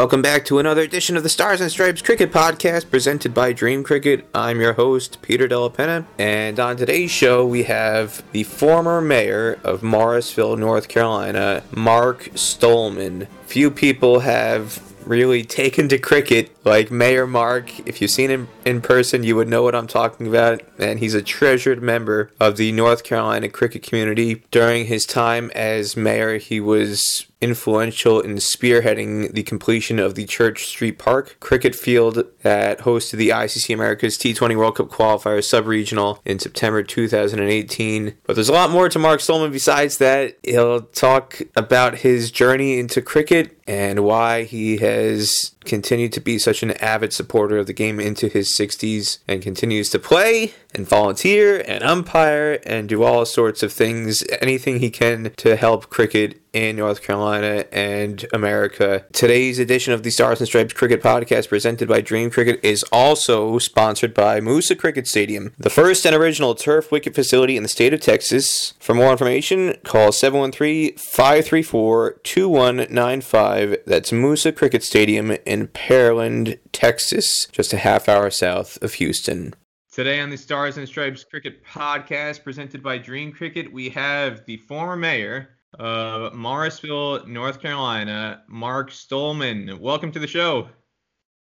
Welcome back to another edition of the Stars and Stripes Cricket Podcast presented by Dream Cricket. I'm your host, Peter Della Penna, and on today's show we have the former mayor of Morrisville, North Carolina, Mark Stohlman. Few people have really taken to cricket like Mayor Mark. If you've seen him in person, you would know what I'm talking about. And he's a treasured member of the North Carolina cricket community. During his time as mayor, he was influential in spearheading the completion of the Church Street Park cricket field that hosted the ICC Americas T20 World Cup qualifier sub-regional in September 2018. But there's a lot more to Mark Stohlman besides that. He'll talk about his journey into cricket and why he has continued to be such an avid supporter of the game into his 60s and continues to play and volunteer and umpire and do all sorts of things, anything he can to help cricket in North Carolina and America. Today's edition of the Stars and Stripes Cricket Podcast, presented by Dream Cricket, is also sponsored by Moosa Cricket Stadium, the first and original turf wicket facility in the state of Texas. For more information, call 713 534 2195. That's Moosa Cricket Stadium in Pearland, Texas, just a half hour south of Houston. Today on the Stars and Stripes Cricket Podcast, presented by Dream Cricket, we have the former mayor of Morrisville, North Carolina, Mark Stohlman. Welcome to the show.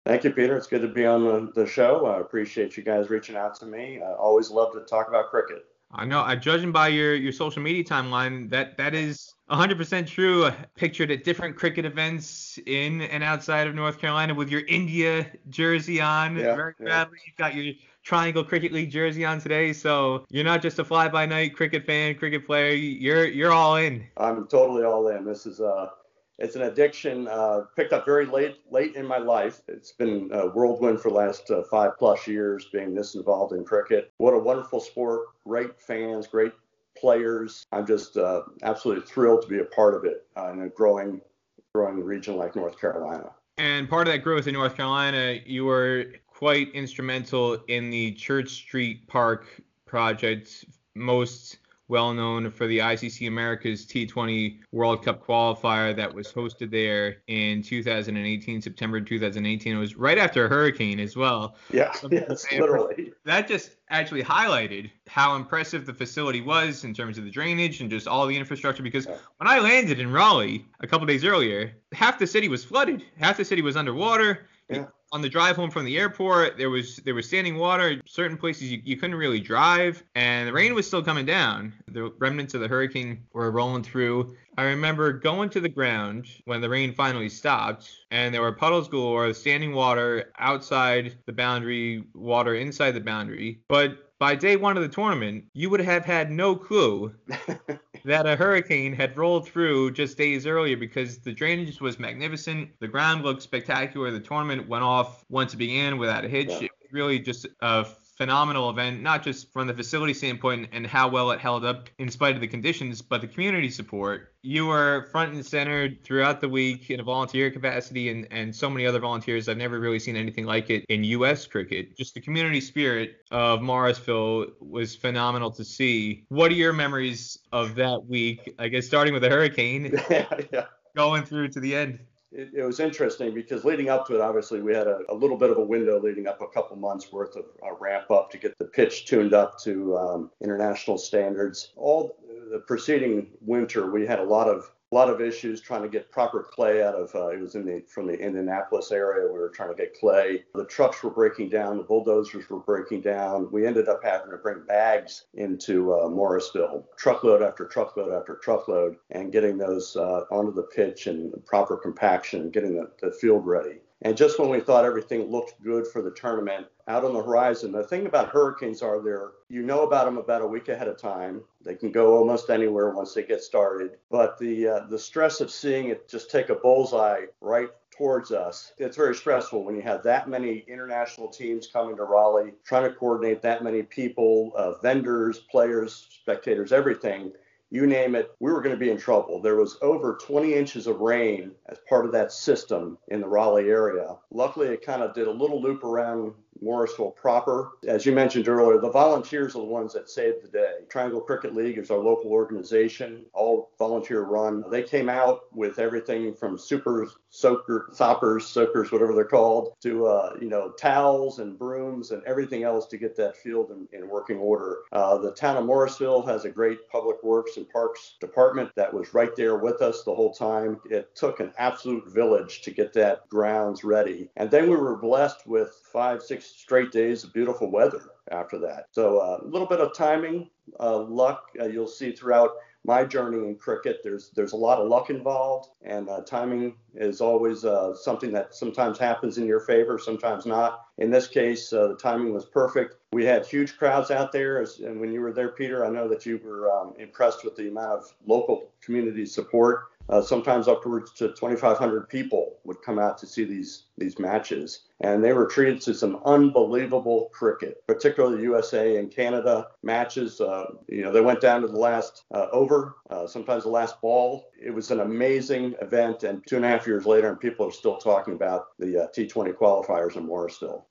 Thank you, Peter. It's good to be on the, the show. I appreciate you guys reaching out to me. I always love to talk about cricket. I know. I judging by your your social media timeline, that that is 100% true. Pictured at different cricket events in and outside of North Carolina with your India jersey on yeah, very yeah. You've got your Triangle Cricket League jersey on today, so you're not just a fly-by-night cricket fan, cricket player. You're you're all in. I'm totally all in. This is uh it's an addiction uh, picked up very late late in my life. It's been a whirlwind for the last uh, five plus years being this involved in cricket. What a wonderful sport! Great fans, great players. I'm just uh, absolutely thrilled to be a part of it uh, in a growing, growing region like North Carolina. And part of that growth in North Carolina, you were quite instrumental in the Church Street Park project. Most well known for the ICC Americas T20 World Cup qualifier that was hosted there in 2018, September 2018. It was right after a hurricane as well. Yeah, yes, literally. That just actually highlighted how impressive the facility was in terms of the drainage and just all the infrastructure. Because yeah. when I landed in Raleigh a couple days earlier, half the city was flooded, half the city was underwater. Yeah on the drive home from the airport, there was there was standing water. Certain places you, you couldn't really drive, and the rain was still coming down. The remnants of the hurricane were rolling through. I remember going to the ground when the rain finally stopped, and there were puddles galore, standing water outside the boundary, water inside the boundary. But by day one of the tournament, you would have had no clue that a hurricane had rolled through just days earlier because the drainage was magnificent. The ground looked spectacular. The tournament went off once it began without a hitch. Yeah. It was really just a phenomenal event, not just from the facility standpoint and how well it held up in spite of the conditions, but the community support. You were front and center throughout the week in a volunteer capacity and, and so many other volunteers. I've never really seen anything like it in U.S. cricket. Just the community spirit of Morrisville was phenomenal to see. What are your memories of that week? I guess starting with the hurricane, yeah. going through to the end it, it, was interesting because leading up to it, obviously, we had a, a, little bit of a window leading up a couple months worth of a ramp up to get the pitch tuned up to um, international standards. All the preceding winter, we had a lot of a lot of issues trying to get proper clay out of uh, it was in the from the Indianapolis area. We were trying to get clay. The trucks were breaking down. The bulldozers were breaking down. We ended up having to bring bags into uh, Morrisville truckload after truckload after truckload and getting those uh, onto the pitch and proper compaction getting the, the field ready and just when we thought everything looked good for the tournament, out on the horizon, the thing about hurricanes are they're you know about them about a week ahead of time. They can go almost anywhere once they get started. But the uh, the stress of seeing it just take a bullseye right towards us. It's very stressful when you have that many international teams coming to Raleigh, trying to coordinate that many people, uh, vendors, players, spectators, everything you name it, we were going to be in trouble. There was over 20 inches of rain as part of that system in the Raleigh area. Luckily, it kind of did a little loop around Morrisville proper. As you mentioned earlier, the volunteers are the ones that saved the day. Triangle Cricket League is our local organization, all volunteer run. They came out with everything from super soaker, soppers, soakers, whatever they're called, to uh, you know towels and brooms and everything else to get that field in, in working order. Uh, the town of Morrisville has a great public works and parks department that was right there with us the whole time. It took an absolute village to get that grounds ready, and then we were blessed with five, six straight days of beautiful weather after that. So uh, a little bit of timing, uh, luck. Uh, you'll see throughout my journey in cricket, there's there's a lot of luck involved, and uh, timing is always uh, something that sometimes happens in your favor, sometimes not. In this case, uh, the timing was perfect. We had huge crowds out there, as, and when you were there, Peter, I know that you were um, impressed with the amount of local community support. Uh, sometimes upwards to 2,500 people would come out to see these these matches, and they were treated to some unbelievable cricket, particularly the USA and Canada matches. Uh, you know, they went down to the last uh, over, uh, sometimes the last ball. It was an amazing event, and two and a half years later, and people are still talking about the uh, T20 qualifiers in Morrisville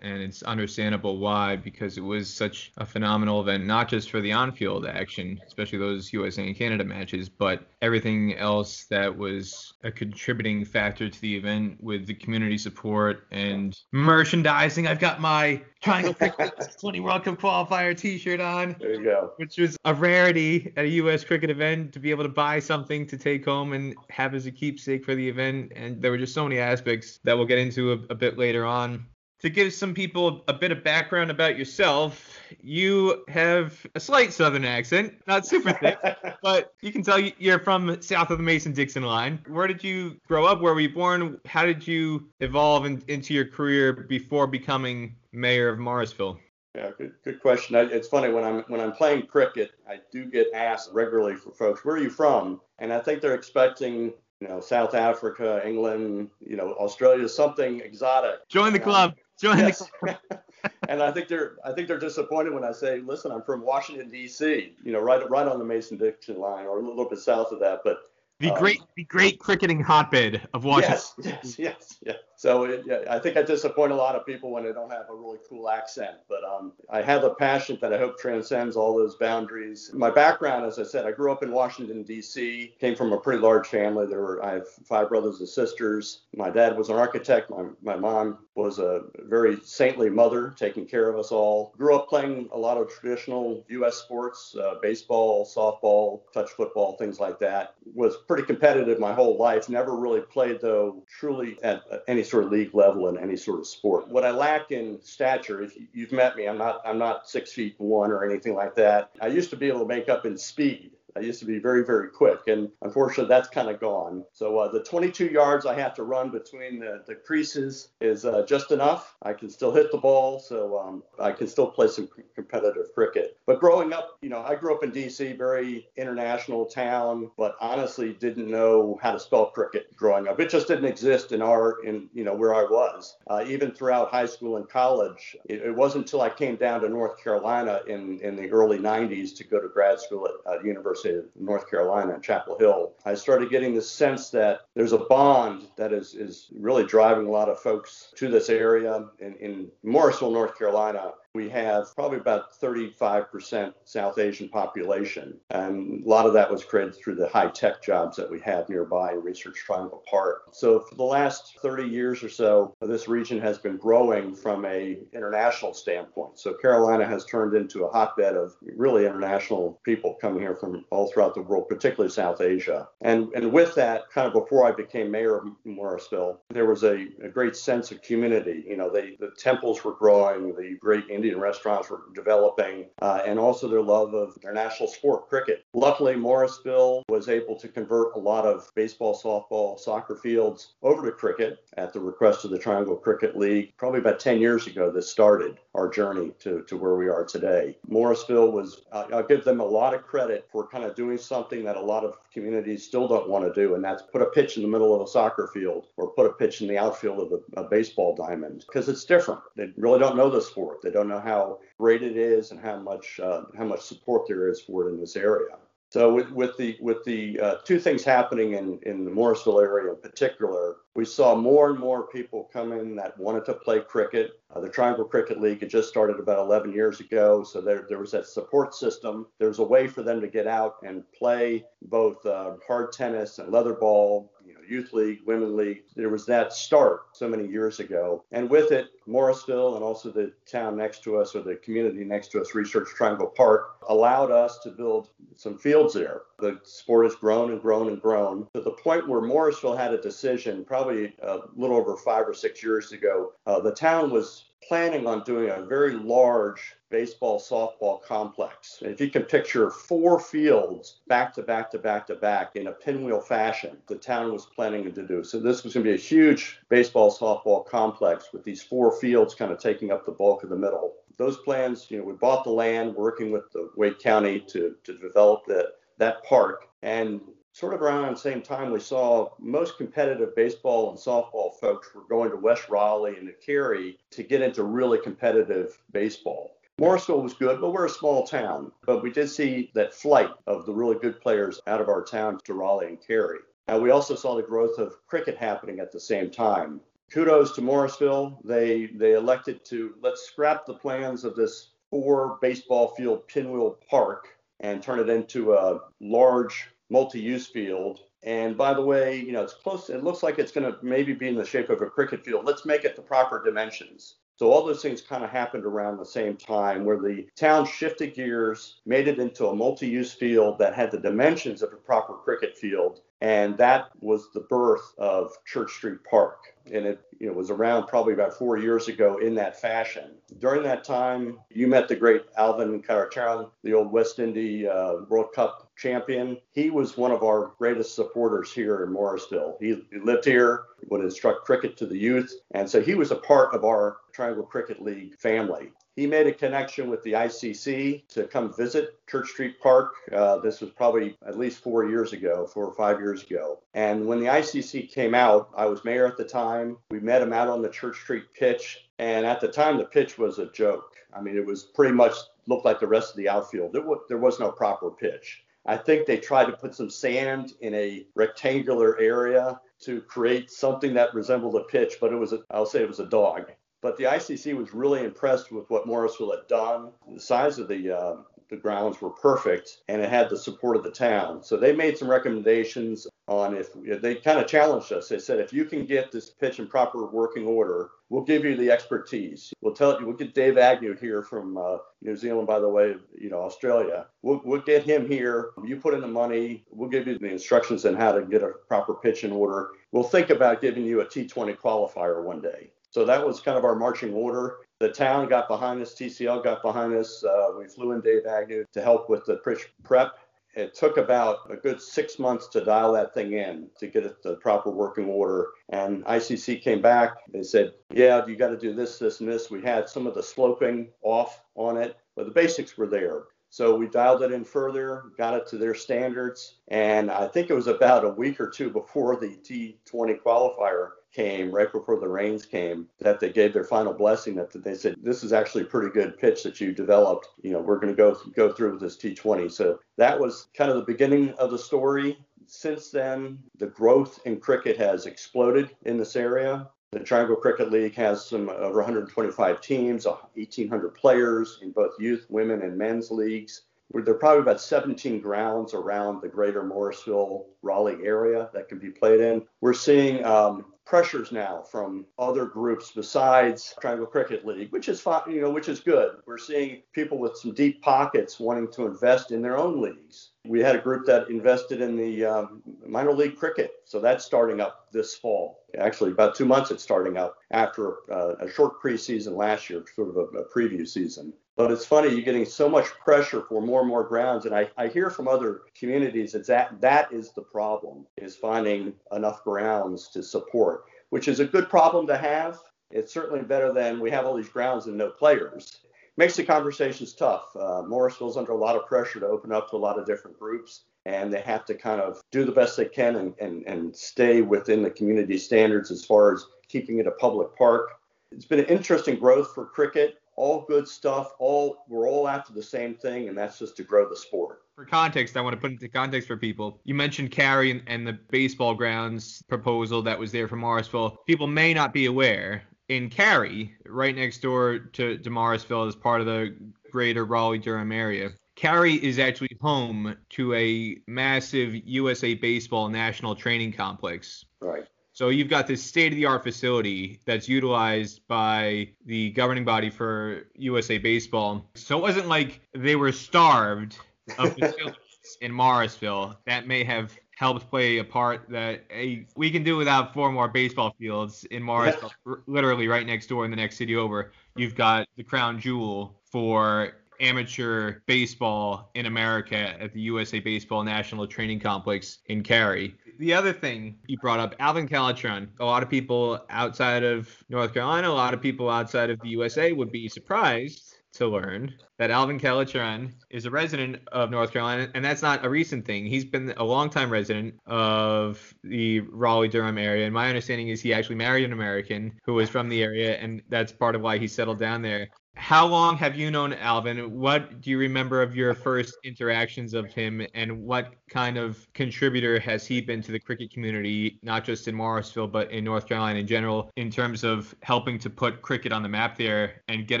and it's understandable why because it was such a phenomenal event not just for the on-field action especially those USA and Canada matches but everything else that was a contributing factor to the event with the community support and merchandising. I've got my Triangle 20 World Cup qualifier t-shirt on there you go. which was a rarity at a US cricket event to be able to buy something to take home and have as a keepsake for the event. And there were just so many aspects that we'll get into a, a bit later on to give some people a bit of background about yourself, you have a slight southern accent, not super thick, but you can tell you're from south of the Mason Dixon line. Where did you grow up? Where were you born? How did you evolve in, into your career before becoming mayor of Morrisville? Yeah, good, good question. It's funny when I'm when I'm playing cricket, I do get asked regularly for folks, "Where are you from?" And I think they're expecting you know, South Africa, England, you know, Australia, something exotic. Join the club. Join yes. and I think they're I think they're disappointed when I say, listen, I'm from Washington D.C. You know, right right on the Mason-Dixon line, or a little bit south of that, but the um, great the great cricketing hotbed of Washington. Yes, yes, yes, yes. So it, yeah, I think I disappoint a lot of people when they don't have a really cool accent. But um, I have a passion that I hope transcends all those boundaries. My background, as I said, I grew up in Washington D.C. Came from a pretty large family. There were I have five brothers and sisters. My dad was an architect. My my mom was a very saintly mother, taking care of us all. Grew up playing a lot of traditional U.S. sports, uh, baseball, softball, touch football, things like that. Was pretty competitive my whole life. Never really played though truly at any sort of league level in any sort of sport. What I lack in stature, if you've met me, I'm not I'm not six feet one or anything like that. I used to be able to make up in speed. I used to be very, very quick, and unfortunately, that's kind of gone. So uh, the 22 yards I have to run between the, the creases is uh, just enough. I can still hit the ball, so um, I can still play some competitive cricket. But growing up, you know, I grew up in D.C., very international town, but honestly didn't know how to spell cricket growing up. It just didn't exist in our, in you know, where I was. Uh, even throughout high school and college, it, it, wasn't until I came down to North Carolina in in the early 90s to go to grad school at uh, University of North Carolina Chapel Hill, I started getting the sense that there's a bond that is, is really driving a lot of folks to this area. In, in Morrisville, North Carolina, we have probably about 35% South Asian population. And a lot of that was created through the high tech jobs that we have nearby in Research Triangle Park. So for the last 30 years or so, this region has been growing from a international standpoint. So Carolina has turned into a hotbed of really international people coming here from all throughout the world, particularly South Asia. And, and with that, kind of before I became mayor of Morrisville, there was a, a great sense of community. You know, they, the temples were growing, the great Indian restaurants were developing, uh, and also their love of their national sport, cricket. Luckily, Morrisville was able to convert a lot of baseball, softball, soccer fields over to cricket at the request of the Triangle Cricket League. Probably about 10 years ago, this started our journey to, to where we are today. Morrisville was, uh, I'll give them a lot of credit for kind of doing something that a lot of communities still don't want to do, and that's put a pitch in the middle of a soccer field or put a pitch in the outfield of a, a baseball diamond because it's different. They really don't know the sport. They don't know how great it is and how much uh, how much support there is for it in this area. So with, with the with the uh, two things happening in in the Morrisville area in particular, we saw more and more people come in that wanted to play cricket. Uh, the Triangle Cricket League had just started about 11 years ago, so there there was that support system. There was a way for them to get out and play both uh, hard tennis and leather ball, youth league, women league. There was that start so many years ago. And with it, Morrisville and also the town next to us or the community next to us, Research Triangle Park, allowed us to build some fields there. The sport has grown and grown and grown to the point where Morrisville had a decision probably a little over five or six years ago. Uh, the town was planning on doing a very large baseball softball complex. And if you can picture four fields back to back to back to back in a pinwheel fashion, the town was planning to do. So this was going to be a huge baseball softball complex with these four fields kind of taking up the bulk of the middle. Those plans, you know, we bought the land working with the Wake County to, to develop that, that park. And sort of around the same time, we saw most competitive baseball and softball folks were going to West Raleigh and to Cary to get into really competitive baseball. Morrisville was good, but we're a small town. But we did see that flight of the really good players out of our town to Raleigh and Cary. And we also saw the growth of cricket happening at the same time. Kudos to Morrisville. They they elected to let's scrap the plans of this four baseball field pinwheel park and turn it into a large multi-use field. And by the way, you know, it's close. It looks like it's going to maybe be in the shape of a cricket field. Let's make it the proper dimensions. So all those things kind of happened around the same time where the town shifted gears, made it into a multi-use field that had the dimensions of a proper cricket field. And that was the birth of Church Street Park. And it you know, was around probably about four years ago in that fashion. During that time, you met the great Alvin Kallicharran, the old West Indy uh, World Cup champion. He was one of our greatest supporters here in Morrisville. He, lived here, would instruct cricket to the youth, and so he was a part of our Triangle Cricket League family. He made a connection with the ICC to come visit Church Street Park. Uh, this was probably at least four years ago, four or five years ago. And when the ICC came out, I was mayor at the time. We met him out on the Church Street pitch. And at the time, the pitch was a joke. I mean, it was pretty much looked like the rest of the outfield. Was, there was no proper pitch. I think they tried to put some sand in a rectangular area to create something that resembled a pitch, but it was, a, I'll say it was a dog. But the ICC was really impressed with what Morrisville had done. The size of the uh, the grounds were perfect, and it had the support of the town. So they made some recommendations on if they kind of challenged us. They said if you can get this pitch in proper working order, we'll give you the expertise. We'll tell you. We'll get Dave Agnew here from uh, New Zealand, by the way, you know Australia. We'll, we'll get him here. You put in the money. We'll give you the instructions on how to get a proper pitch in order. We'll think about giving you a T20 qualifier one day. So that was kind of our marching order. The town got behind us, TCL got behind us. Uh, we flew in Dave Agnew to help with the pitch prep. It took about a good six months to dial that thing in to get it the proper working order. And ICC came back. They said, yeah, you got to do this, this, and this. We had some of the sloping off on it, but the basics were there. So we dialed it in further, got it to their standards, and I think it was about a week or two before the T20 qualifier came, right before the rains came, that they gave their final blessing. That they said, "This is actually a pretty good pitch that you developed. You know, we're going to go go through with this T20." So that was kind of the beginning of the story. Since then, the growth in cricket has exploded in this area. The Triangle Cricket League has some over 125 teams, 1,800 players in both youth, women, and men's leagues. There are probably about 17 grounds around the greater Morrisville, Raleigh area that can be played in. We're seeing um, pressures now from other groups besides Triangle Cricket League, which is fine, you know, which is good. We're seeing people with some deep pockets wanting to invest in their own leagues. We had a group that invested in the um, minor league cricket, so that's starting up this fall. Actually, about two months it's starting up after uh, a short preseason last year, sort of a, a preview season. But it's funny, you're getting so much pressure for more and more grounds. And I, I hear from other communities that, that that is the problem, is finding enough grounds to support, which is a good problem to have. It's certainly better than we have all these grounds and no players. Makes the conversations tough. Uh, Morrisville's under a lot of pressure to open up to a lot of different groups, and they have to kind of do the best they can and, and, and stay within the community standards as far as keeping it a public park it's been an interesting growth for cricket. All good stuff. All we're all after the same thing, and that's just to grow the sport. For context, I want to put into context for people. You mentioned Cary and, and the baseball grounds proposal that was there for Morrisville. People may not be aware. In Cary, right next door to, to Morrisville, as part of the greater Raleigh Durham area, Cary is actually home to a massive USA Baseball national training complex. Right. So you've got this state of the art facility that's utilized by the governing body for USA Baseball. So it wasn't like they were starved of facilities in Morrisville. That may have helped play a part that hey, we can do without four more baseball fields in Morrisville, literally right next door in the next city over. You've got the crown jewel for amateur baseball in America at the USA Baseball National Training Complex in Cary. The other thing you brought up, Alvin Kallicharran. A lot of people outside of North Carolina, a lot of people outside of the USA would be surprised to learn that Alvin Kallicharran is a resident of North Carolina, and that's not a recent thing. He's been a longtime resident of the Raleigh Durham area, and my understanding is he actually married an American who was from the area, and that's part of why he settled down there. How long have you known Alvin? What do you remember of your first interactions of him, and what kind of contributor has he been to the cricket community, not just in Morrisville, but in North Carolina in general, in terms of helping to put cricket on the map there and get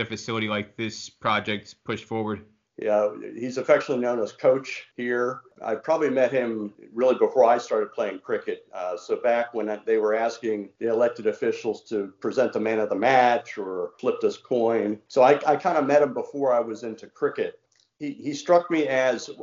a facility like this project pushed forward? Yeah, he's affectionately known as Coach here. I probably met him really before I started playing cricket. Uh, so back when they were asking the elected officials to present the man of the match or flip this coin. So I, I kind of met him before I was into cricket. He, he struck me as uh,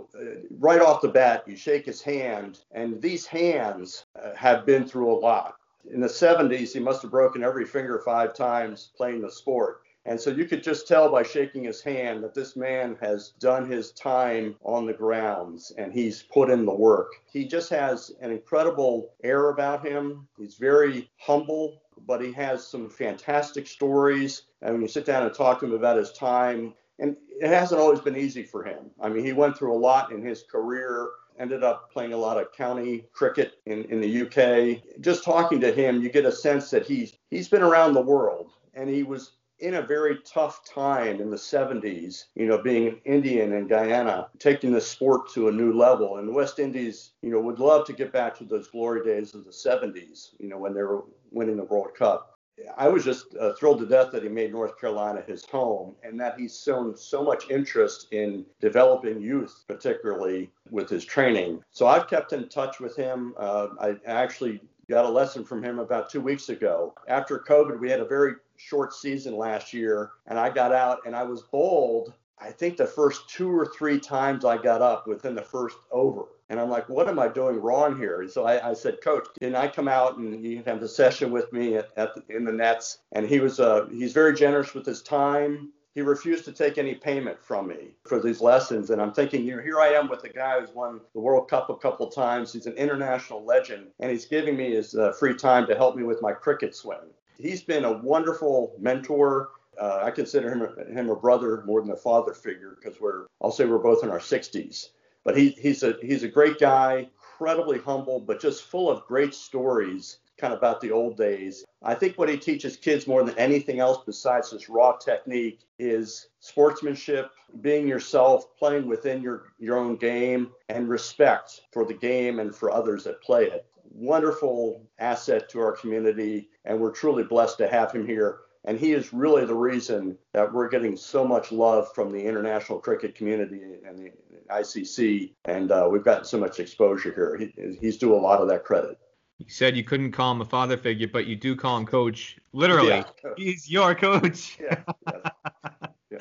right off the bat, you shake his hand, and these hands uh, have been through a lot. In the 70s, he must have broken every finger five times playing the sport. And so you could just tell by shaking his hand that this man has done his time on the grounds and he's put in the work. He just has an incredible air about him. He's very humble, but he has some fantastic stories. And when you sit down and talk to him about his time, and it hasn't always been easy for him. I mean, he went through a lot in his career ended up playing a lot of county cricket in, in the UK. Just talking to him, you get a sense that he's he's been around the world and he was in a very tough time in the 70s, you know, being Indian in Guyana, taking the sport to a new level. And the West Indies, you know, would love to get back to those glory days of the 70s, you know, when they were winning the World Cup. I was just uh, thrilled to death that he made North Carolina his home and that he's shown so much interest in developing youth, particularly with his training. So I've kept in touch with him. Uh, I actually got a lesson from him about two weeks ago. After COVID, we had a very short season last year, and I got out and I was bowled. I think the first two or three times I got up within the first over. And I'm like, what am I doing wrong here? And so I, I said, Coach, can I come out and you have a session with me at, at the, in the nets? And he was, uh, he's very generous with his time. He refused to take any payment from me for these lessons. And I'm thinking, you know, here I am with a guy who's won the World Cup a couple times. He's an international legend, and he's giving me his uh, free time to help me with my cricket swing. He's been a wonderful mentor. Uh, I consider him, him a brother more than a father figure because we're, I'll say we're both in our 60s. But he, he's a he's a great guy, incredibly humble, but just full of great stories kind of about the old days. I think what he teaches kids more than anything else besides this raw technique is sportsmanship, being yourself, playing within your, your own game, and respect for the game and for others that play it. Wonderful asset to our community, and we're truly blessed to have him here. And he is really the reason that we're getting so much love from the international cricket community and the ICC, and uh, we've gotten so much exposure here. He, he's due a lot of that credit. You said you couldn't call him a father figure, but you do call him coach. Literally, yeah. he's your coach. yeah, yeah,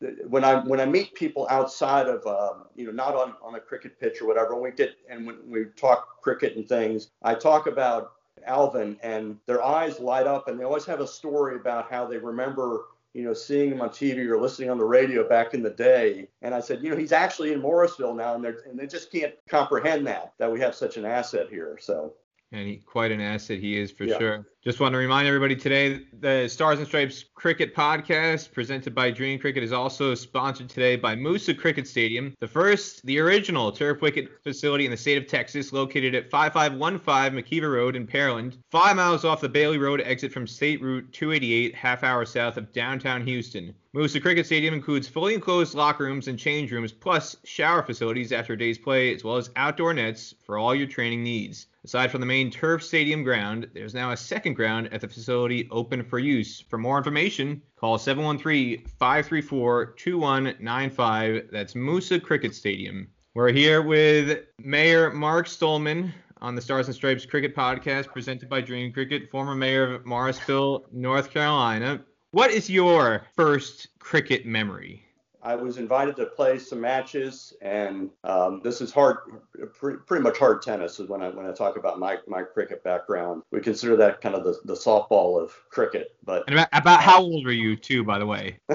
yeah. When I when I meet people outside of um, you know not on, on a cricket pitch or whatever, when we get and when we talk cricket and things, I talk about Alvin and their eyes light up and they always have a story about how they remember you know, seeing him on TV or listening on the radio back in the day. And I said, you know, he's actually in Morrisville now, and, and they just can't comprehend that, that we have such an asset here. So and he, quite an asset he is for yeah. sure. Just want to remind everybody today the Stars and Stripes Cricket Podcast, presented by Dream Cricket, is also sponsored today by Moosa Cricket Stadium, the first, the original turf wicket facility in the state of Texas, located at 5515 McKeever Road in Pearland, five miles off the Bailey Road exit from State Route 288, half hour south of downtown Houston. Moosa Cricket Stadium includes fully enclosed locker rooms and change rooms, plus shower facilities after a day's play, as well as outdoor nets for all your training needs. Aside from the main turf stadium ground, there's now a second ground at the facility open for use. For more information, call 713-534-2195. That's Moosa Cricket Stadium. We're here with Mayor Mark Stohlman on the Stars and Stripes Cricket Podcast presented by Dream Cricket, former mayor of Morrisville, North Carolina. What is your first cricket memory? I was invited to play some matches, and um, this is hard, pre- pretty much hard tennis. Is when I when I talk about my my cricket background. We consider that kind of the, the softball of cricket. But and about, about how old were you, too, by the way?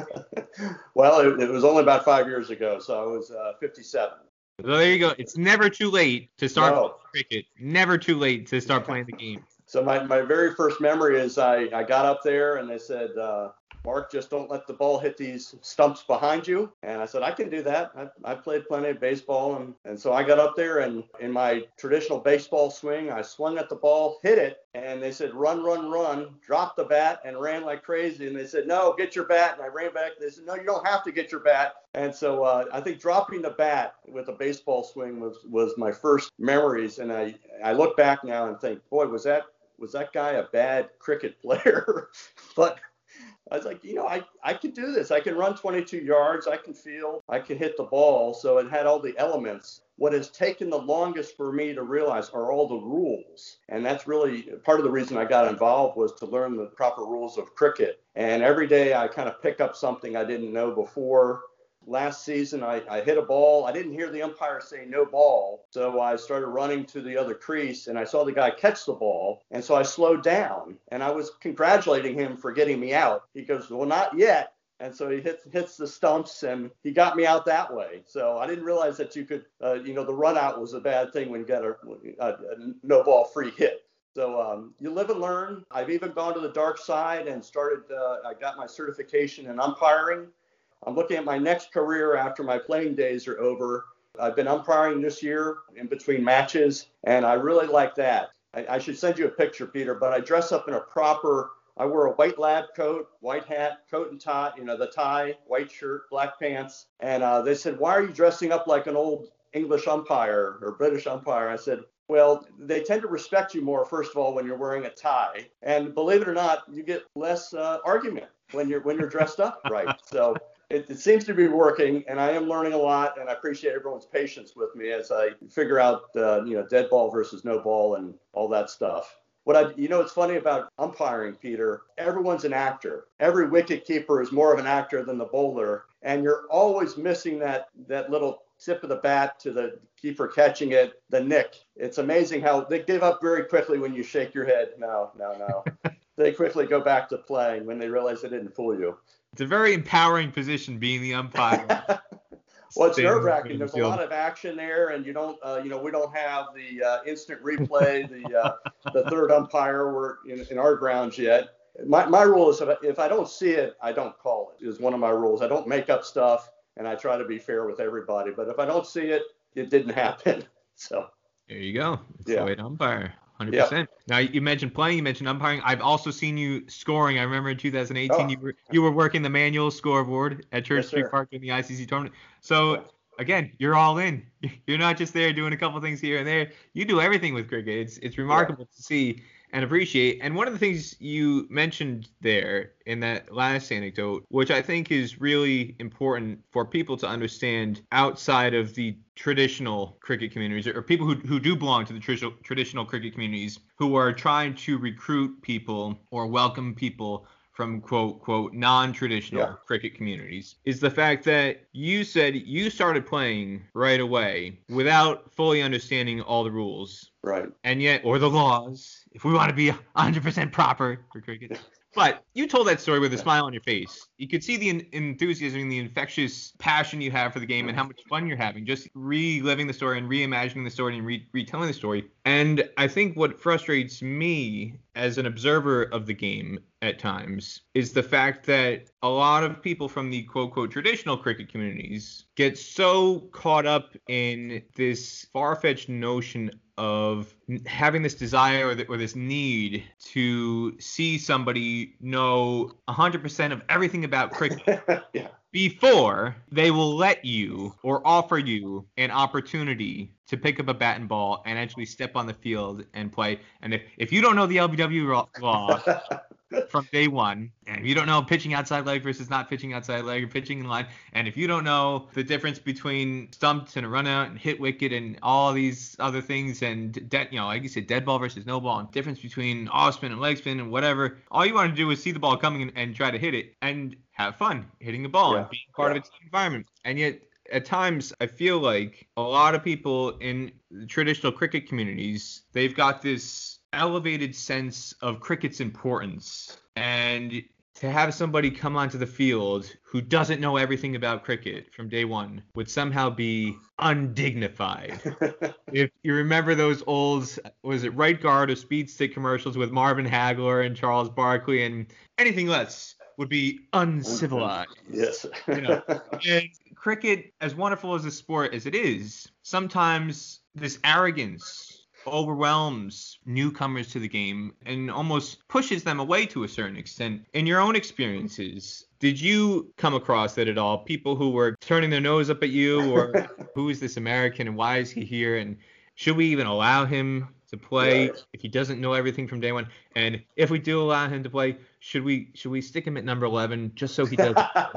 well, it, it, was only about five years ago, so I was uh, 57. So there you go. It's never too late to start no. cricket. Never too late to start playing the game. So my, my very first memory is I, I got up there and they said, uh, Mark, just don't let the ball hit these stumps behind you. And I said, I can do that. I, I played plenty of baseball. And, and so I got up there and in my traditional baseball swing, I swung at the ball, hit it. And they said, run, run, run, dropped the bat and ran like crazy. And they said, no, get your bat. And I ran back. They said, no, you don't have to get your bat. And so uh, I think dropping the bat with a baseball swing was, was my first memories. And I, I look back now and think, boy, was that was that guy a bad cricket player? but I was like, you know, I, I can do this. I can run 22 yards. I can feel. I can hit the ball. So it had all the elements. What has taken the longest for me to realize are all the rules. And that's really part of the reason I got involved was to learn the proper rules of cricket. And every day I kind of pick up something I didn't know before last season I, I, hit a ball. I didn't hear the umpire say no ball. So I started running to the other crease and I saw the guy catch the ball. And so I slowed down and I was congratulating him for getting me out. He goes, Well, not yet. And so he hits hits the stumps and he got me out that way. So I didn't realize that you could, uh, you know, the run out was a bad thing when you got a, a, a no ball free hit. So um, you live and learn. I've even gone to the dark side and started. Uh, I got my certification in umpiring. I'm looking at my next career after my playing days are over. I've been umpiring this year in between matches, and I really like that. I, I, should send you a picture, Peter, but I dress up in a proper, I wear a white lab coat, white hat, coat and tie, you know, the tie, white shirt, black pants. And uh, they said, Why are you dressing up like an old English umpire or British umpire? I said, well, they tend to respect you more, first of all, when you're wearing a tie, and believe it or not, you get less uh, argument when you're when you're dressed up right. So it, it, seems to be working, and I am learning a lot, and I appreciate everyone's patience with me as I figure out, uh, you know, dead ball versus no ball and all that stuff. What I, you know, it's funny about umpiring, Peter. Everyone's an actor. Every wicket keeper is more of an actor than the bowler, and you're always missing that that little tip of the bat to the keeper catching it, the nick. It's amazing how they give up very quickly when you shake your head. No, no, no. they quickly go back to playing when they realize they didn't fool you. It's a very empowering position being the umpire. well, it's nerve wracking. There's a lot of action there, and you don't, uh, you know, we don't have the uh, instant replay, the uh, the third umpire. We're in, in our grounds yet. My, my rule is if I don't see it, I don't call it. Is one of my rules. I don't make up stuff, and I try to be fair with everybody. But if I don't see it, it didn't happen. So there you go. It's yeah. the way to umpire. 100%. Now you mentioned playing, you mentioned umpiring. I've also seen you scoring. I remember in 2018 oh. you were you were working the manual scoreboard at Church yes, Street sir. Park in the ICC tournament. So again, you're all in. You're not just there doing a couple things here and there. You do everything with cricket. It's it's remarkable yeah. to see and appreciate. And one of the things you mentioned there in that last anecdote, which I think is really important for people to understand outside of the traditional cricket communities or people who, who do belong to the traditional, traditional cricket communities who are trying to recruit people or welcome people from quote quote non-traditional yeah. cricket communities is the fact that you said you started playing right away without fully understanding all the rules right and yet or the laws if we want to be 100% proper for cricket but you told that story with a smile on your face. You could see the enthusiasm and the infectious passion you have for the game and how much fun you're having just reliving the story and reimagining the story and re- retelling the story. And I think what frustrates me as an observer of the game at times is the fact that a lot of people from the quote quote traditional cricket communities get so caught up in this far fetched notion of having this desire or, or, this need to see somebody know 100% of everything about cricket yeah. Before they will let you or offer you an opportunity to pick up a bat and ball and actually step on the field and play. And if, if you don't know the LBW law, from day one. And if you don't know pitching outside leg versus not pitching outside leg or pitching in line, and if you don't know the difference between stumped and a run out and hit wicket and all these other things and dead, you know, like you said, dead ball versus no ball, and difference between off spin and leg spin and whatever, all you want to do is see the ball coming and, and try to hit it and have fun hitting the ball yeah. and being part yeah. of its environment. And yet at times I feel like a lot of people in traditional cricket communities, they've got this elevated sense of cricket's importance and to have somebody come onto the field who doesn't know everything about cricket from day one would somehow be undignified. if you remember those old, was it right guard or speed stick commercials with Marvin Hagler and Charles Barkley and anything less would be uncivilized. Yes. you know, and cricket, as wonderful as a sport as it is, sometimes this arrogance overwhelms newcomers to the game and almost pushes them away to a certain extent. In your own experiences, did you come across that at all? People who were turning their nose up at you, or who is this American and why is he here? And should we even allow him to play if he doesn't know everything from day one? And if we do allow him to play, should we should we stick him at number 11 just so he does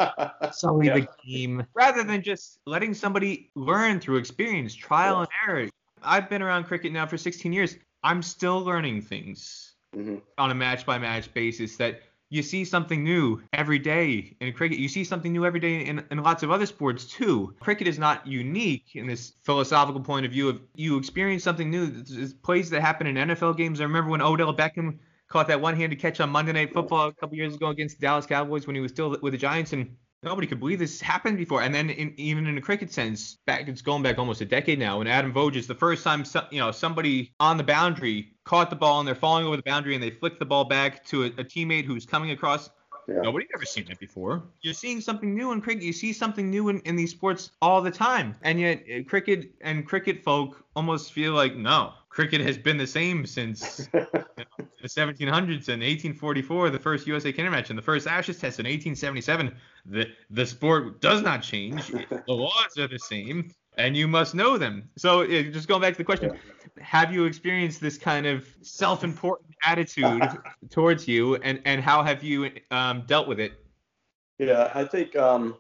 sully yeah. the game rather than just letting somebody learn through experience, trial yeah. and error? I've been around cricket now for 16 years. I'm still learning things mm-hmm. on a match by match basis that you see something new every day in cricket. You see something new every day in, in lots of other sports too. Cricket is not unique in this philosophical point of view of you experience something new. There's plays that happen in NFL games. I remember when Odell Beckham caught that one-handed catch on Monday Night Football a couple years ago against the Dallas Cowboys when he was still with the Giants and nobody could believe this happened before. And then in, even in a cricket sense, back it's going back almost a decade now. When Adam Voges, the first time so, you know somebody on the boundary caught the ball and they're falling over the boundary and they flick the ball back to a, a teammate who's coming across. Yeah. Nobody's ever seen that before. You're seeing something new in cricket. You see something new in, in these sports all the time. And yet, uh, cricket and cricket folk almost feel like, no, cricket has been the same since you know, the 1700s and 1844, the first USA Canada match, and the first Ashes test in 1877. The, the sport does not change. the laws are the same and you must know them. So just going back to the question, yeah. have you experienced this kind of self-important attitude towards you, and and how have you um, dealt with it? Yeah, I think um,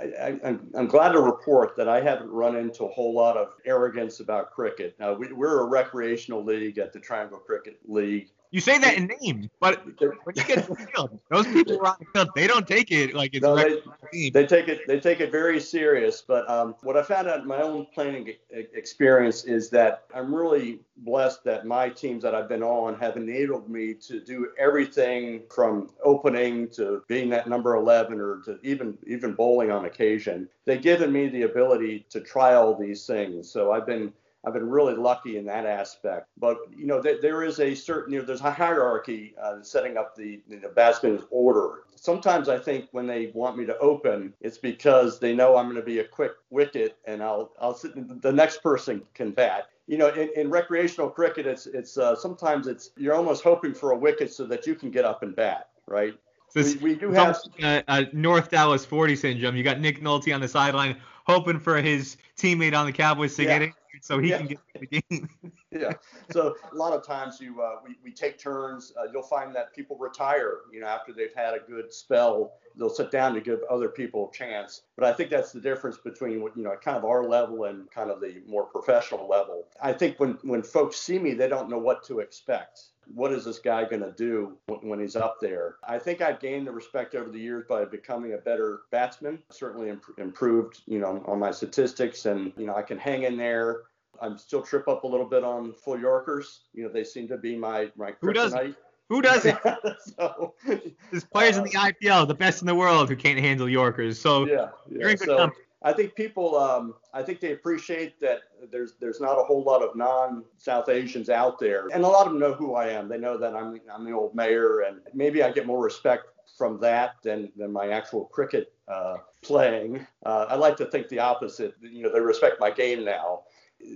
I, am glad to report that I haven't run into a whole lot of arrogance about cricket. Now, we, are a recreational league at the Triangle Cricket League, you say that in name, but when you get to the field, those people around the field, they don't take it like it's no, they, they, take it they take it very serious. But um, what I found out in my own playing experience is that I'm really blessed that my teams that I've been on have enabled me to do everything from opening to being that number 11 or to even even bowling on occasion. They've given me the ability to try all these things. So I've been I've been really lucky in that aspect. But you know, th- there is a certain, you know, there's a hierarchy uh, setting up the, the batsman's order. Sometimes I think when they want me to open, it's because they know I'm going to be a quick wicket, and I'll I'll sit. The next person can bat. You know, in, in recreational cricket, it's it's uh, sometimes it's you're almost hoping for a wicket so that you can get up and bat, right? This, we, we do have a, a North Dallas 40 syndrome. You got Nick Nolte on the sideline hoping for his teammate on the Cowboys to yeah. get it so he yeah. can get the game. yeah. So a lot of times you uh, we, we take turns. Uh, you'll find that people retire, you know, after they've had a good spell. They'll sit down to give other people a chance. But I think that's the difference between what you know, kind of our level and kind of the more professional level. I think when when folks see me, they don't know what to expect what is this guy going to do when he's up there? I think I've gained the respect over the years by becoming a better batsman. Certainly imp- improved, you know, on my statistics, and you know I can hang in there. I'm still trip up a little bit on full Yorkers. You know, they seem to be my my kryptonite. Who doesn't? Who doesn't? so, There's players uh, in the IPL, the best in the world, who can't handle Yorkers. So yeah, yeah. you're in good so, company. I think people, um, I think they appreciate that there's there's not a whole lot of non-South Asians out there, and a lot of them know who I am. They know that I'm I'm the old mayor, and maybe I get more respect from that than than my actual cricket uh, playing. Uh, I like to think the opposite. You know, they respect my game now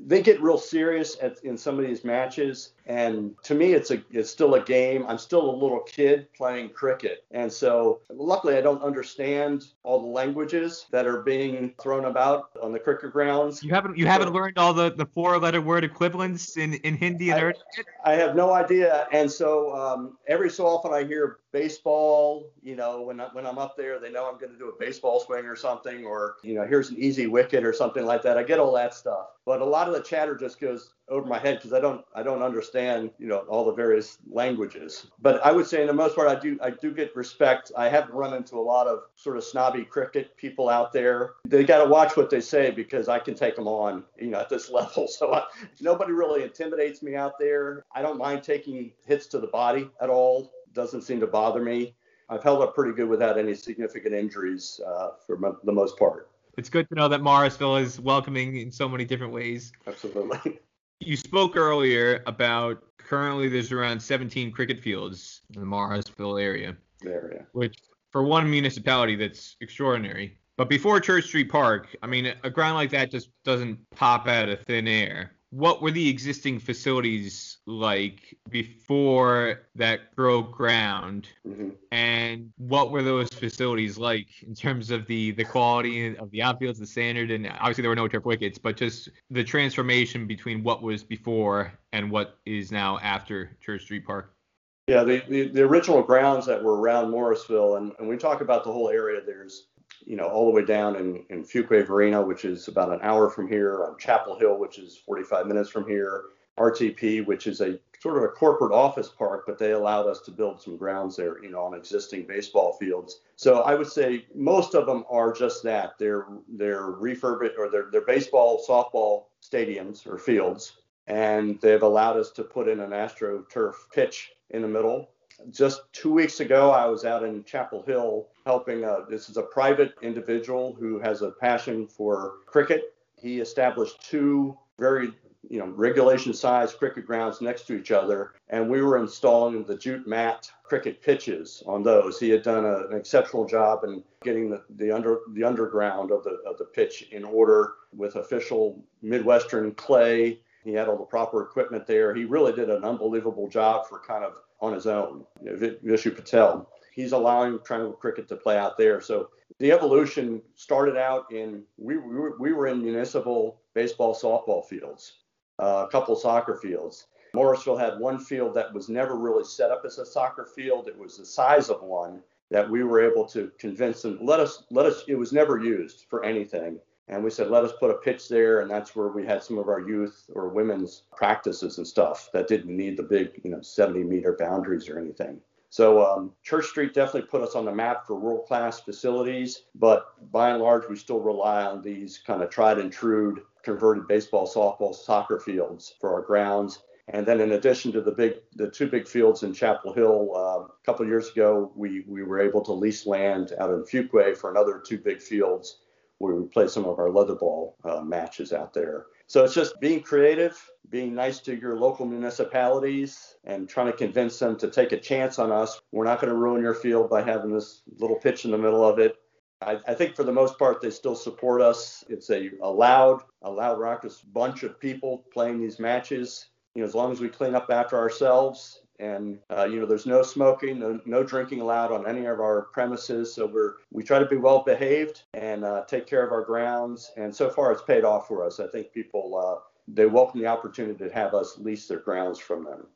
they get real serious at, in some of these matches and to me it's a it's still a game. I'm still a little kid playing cricket. And so luckily i don't understand all the languages that are being thrown about on the cricket grounds. You haven't you haven't learned all the the four letter word equivalents in in hindi and I, I have no idea. And so um, every so often i hear baseball, you know, when, I, when I'm up there, they know I'm going to do a baseball swing or something, or, you know, here's an easy wicket or something like that. I get all that stuff. But a lot of the chatter just goes over my head because I don't I don't understand you know all the various languages. But I would say in the most part I do I do get respect. I haven't run into a lot of sort of snobby cricket people out there. They got to watch what they say because I can take them on you know at this level. So I, nobody really intimidates me out there. I don't mind taking hits to the body at all doesn't seem to bother me. I've held up pretty good without any significant injuries uh, for m- the most part. It's good to know that Morrisville is welcoming in so many different ways. Absolutely. You spoke earlier about currently there's around 17 cricket fields in the Morrisville area. Area. Which for one municipality that's extraordinary. But before Church Street Park, I mean, a ground like that just doesn't pop out of thin air what were the existing facilities like before that broke ground? Mm-hmm. and what were those facilities like in terms of the the quality of the outfields the standard? And obviously there were no turf wickets but just the transformation between what was before and what is now after church street park. Yeah the, the, the original grounds that were around morrisville and, and we talk about the whole area there's you know, all the way down in, in Fuquay Varina, which is about an hour from here, on Chapel Hill, which is 45 minutes from here, RTP, which is a sort of a corporate office park, but they allowed us to build some grounds there, you know, on existing baseball fields. So I would say most of them are just that. They're they're refurbished or they're they're baseball, softball stadiums or fields, and they've allowed us to put in an AstroTurf pitch in the middle just two weeks ago, I was out in Chapel Hill helping. A, this is a private individual who has a passion for cricket. He established two very you know regulation sized cricket grounds next to each other and we were installing the jute mat cricket pitches on those he had done a, an exceptional job in getting the, the under the underground of the of the pitch in order with official midwestern clay he had all the proper equipment there he really did an unbelievable job for kind of on his own. Vishu Patel, he's allowing triangle cricket to play out there. So the evolution started out in we, we, were, we were in municipal baseball, softball fields, uh, a couple soccer fields. Morrisville had one field that was never really set up as a soccer field. It was the size of one that we were able to convince them let us let us. It was never used for anything. And we said, let us put a pitch there. And that's where we had some of our youth or women's practices and stuff that didn't need the big, you know, 70 meter boundaries or anything. So um, Church Street definitely put us on the map for world class facilities. But by and large, we still rely on these kind of tried and true converted baseball, softball, soccer fields for our grounds. And then in addition to the big, the two big fields in Chapel Hill, uh, a couple years ago, we, we were able to lease land out in Fuquay for another two big fields where we play some of our leather ball uh, matches out there. So it's just being creative, being nice to your local municipalities, and trying to convince them to take a chance on us. We're not going to ruin your field by having this little pitch in the middle of it. I, I think for the most part, they still support us. It's a, a loud, a loud raucous bunch of people playing these matches. You know, as long as we clean up after ourselves and uh, you know there's no smoking no, no, drinking allowed on any of our premises so we're we try to be well behaved and uh, take care of our grounds and so far it's paid off for us i think people uh, they welcome the opportunity to have us lease their grounds from them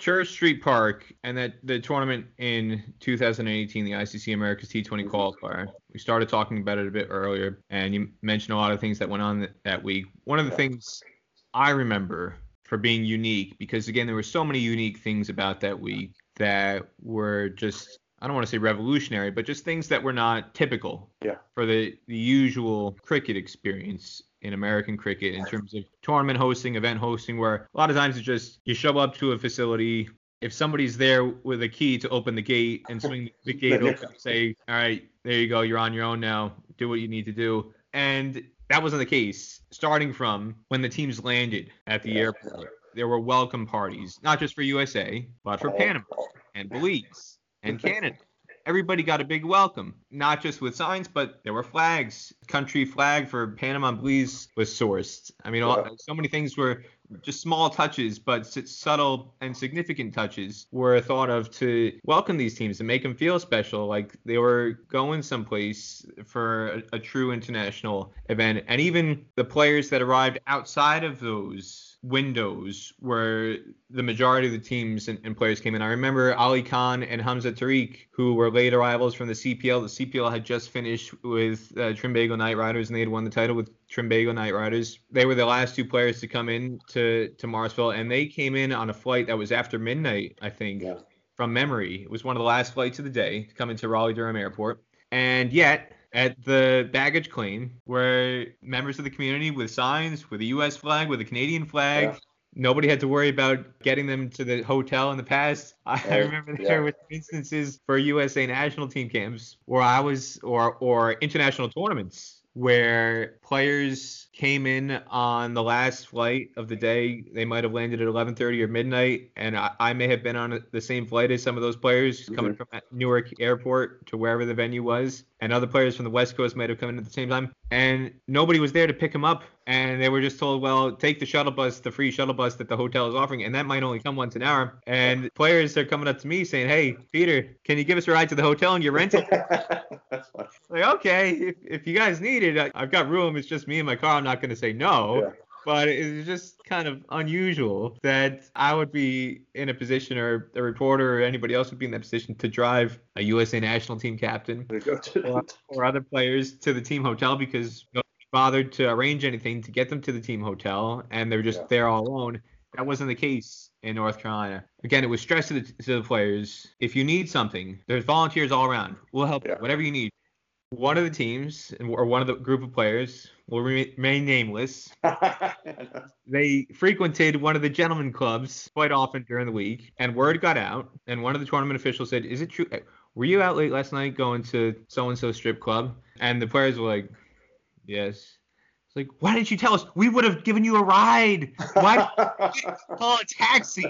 Church Street Park and that the tournament in 2018, the ICC America's T20 mm-hmm. qualifier. We started talking about it a bit earlier, and you mentioned a lot of things that went on that week. One of the yeah. things I remember for being unique because again there were so many unique things about that week that were just I don't want to say revolutionary, but just things that were not typical yeah. for the, the usual cricket experience in American cricket in terms of tournament hosting, event hosting, where a lot of times it's just you show up to a facility. If somebody's there with a key to open the gate and swing the gate open, say, all right, there you go, you're on your own now. Do what you need to do And that wasn't the case starting from when the teams landed at the yeah, airport. Yeah. There were welcome parties, not just for USA, but for oh, Panama and Belize and Canada everybody got a big welcome, not just with signs, but there were flags. Country flag for Panama and Belize was sourced. I mean, all, so many things were just small touches, but subtle and significant touches were thought of to welcome these teams and make them feel special, like they were going someplace for a, a true international event. And even the players that arrived outside of those windows where the majority of the teams and, and, players came in. I remember Ali Khan and Hamza Tariq, who were late arrivals from the CPL. The CPL had just finished with uh, Trinbago Knight Riders, and they had won the title with Trinbago Knight Riders. They were the last two players to come in to, to Morrisville, and they came in on a flight that was after midnight, I think, yeah. from memory. It was one of the last flights of the day to come into Raleigh Durham Airport. And yet, at the baggage claim where members of the community with signs, with a U.S. flag, with a Canadian flag, yeah. nobody had to worry about getting them to the hotel in the past. I, I remember there yeah. were instances for USA national team camps where I was, or or international tournaments where players came in on the last flight of the day. They might have landed at 11:30 or midnight, and I, I, may have been on the same flight as some of those players mm-hmm. coming from Newark Airport to wherever the venue was, and other players from the West Coast might have come in at the same time. And nobody was there to pick them up, and they were just told, "Well, take the shuttle bus, the free shuttle bus that the hotel is offering, and that might only come once an hour." And players are coming up to me saying, "Hey, Peter, can you give us a ride to the hotel in your rental?" like, okay, if, if you guys need it, I, I've got room. It's just me and my car. I'm not going to say no. Yeah. But it's just kind of unusual that I would be in a position, or a reporter, or anybody else would be in that position to drive a USA national team captain or, or, other players to the team hotel because nobody bothered to arrange anything to get them to the team hotel, and they're just yeah. there all alone. That wasn't the case in North Carolina. Again, it was stressed to the, to the players. If you need something, there's volunteers all around. We'll help yeah. you, whatever you need one of the teams or one of the group of players will remain nameless. they frequented one of the gentlemen clubs quite often during the week, and word got out. And one of the tournament officials said, "Is it true? Were you out late last night going to so and so strip club?" And the players were like, "Yes." It's like, why didn't you tell us? We would have given you a ride. Why did you call a taxi?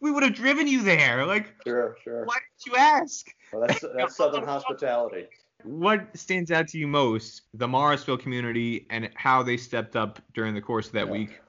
We would have driven you there. Like, sure, sure. Why didn't you ask? Well, that's that's Southern hospitality what stands out to you most, the Morrisville community and how they stepped up during the course of that yeah. week?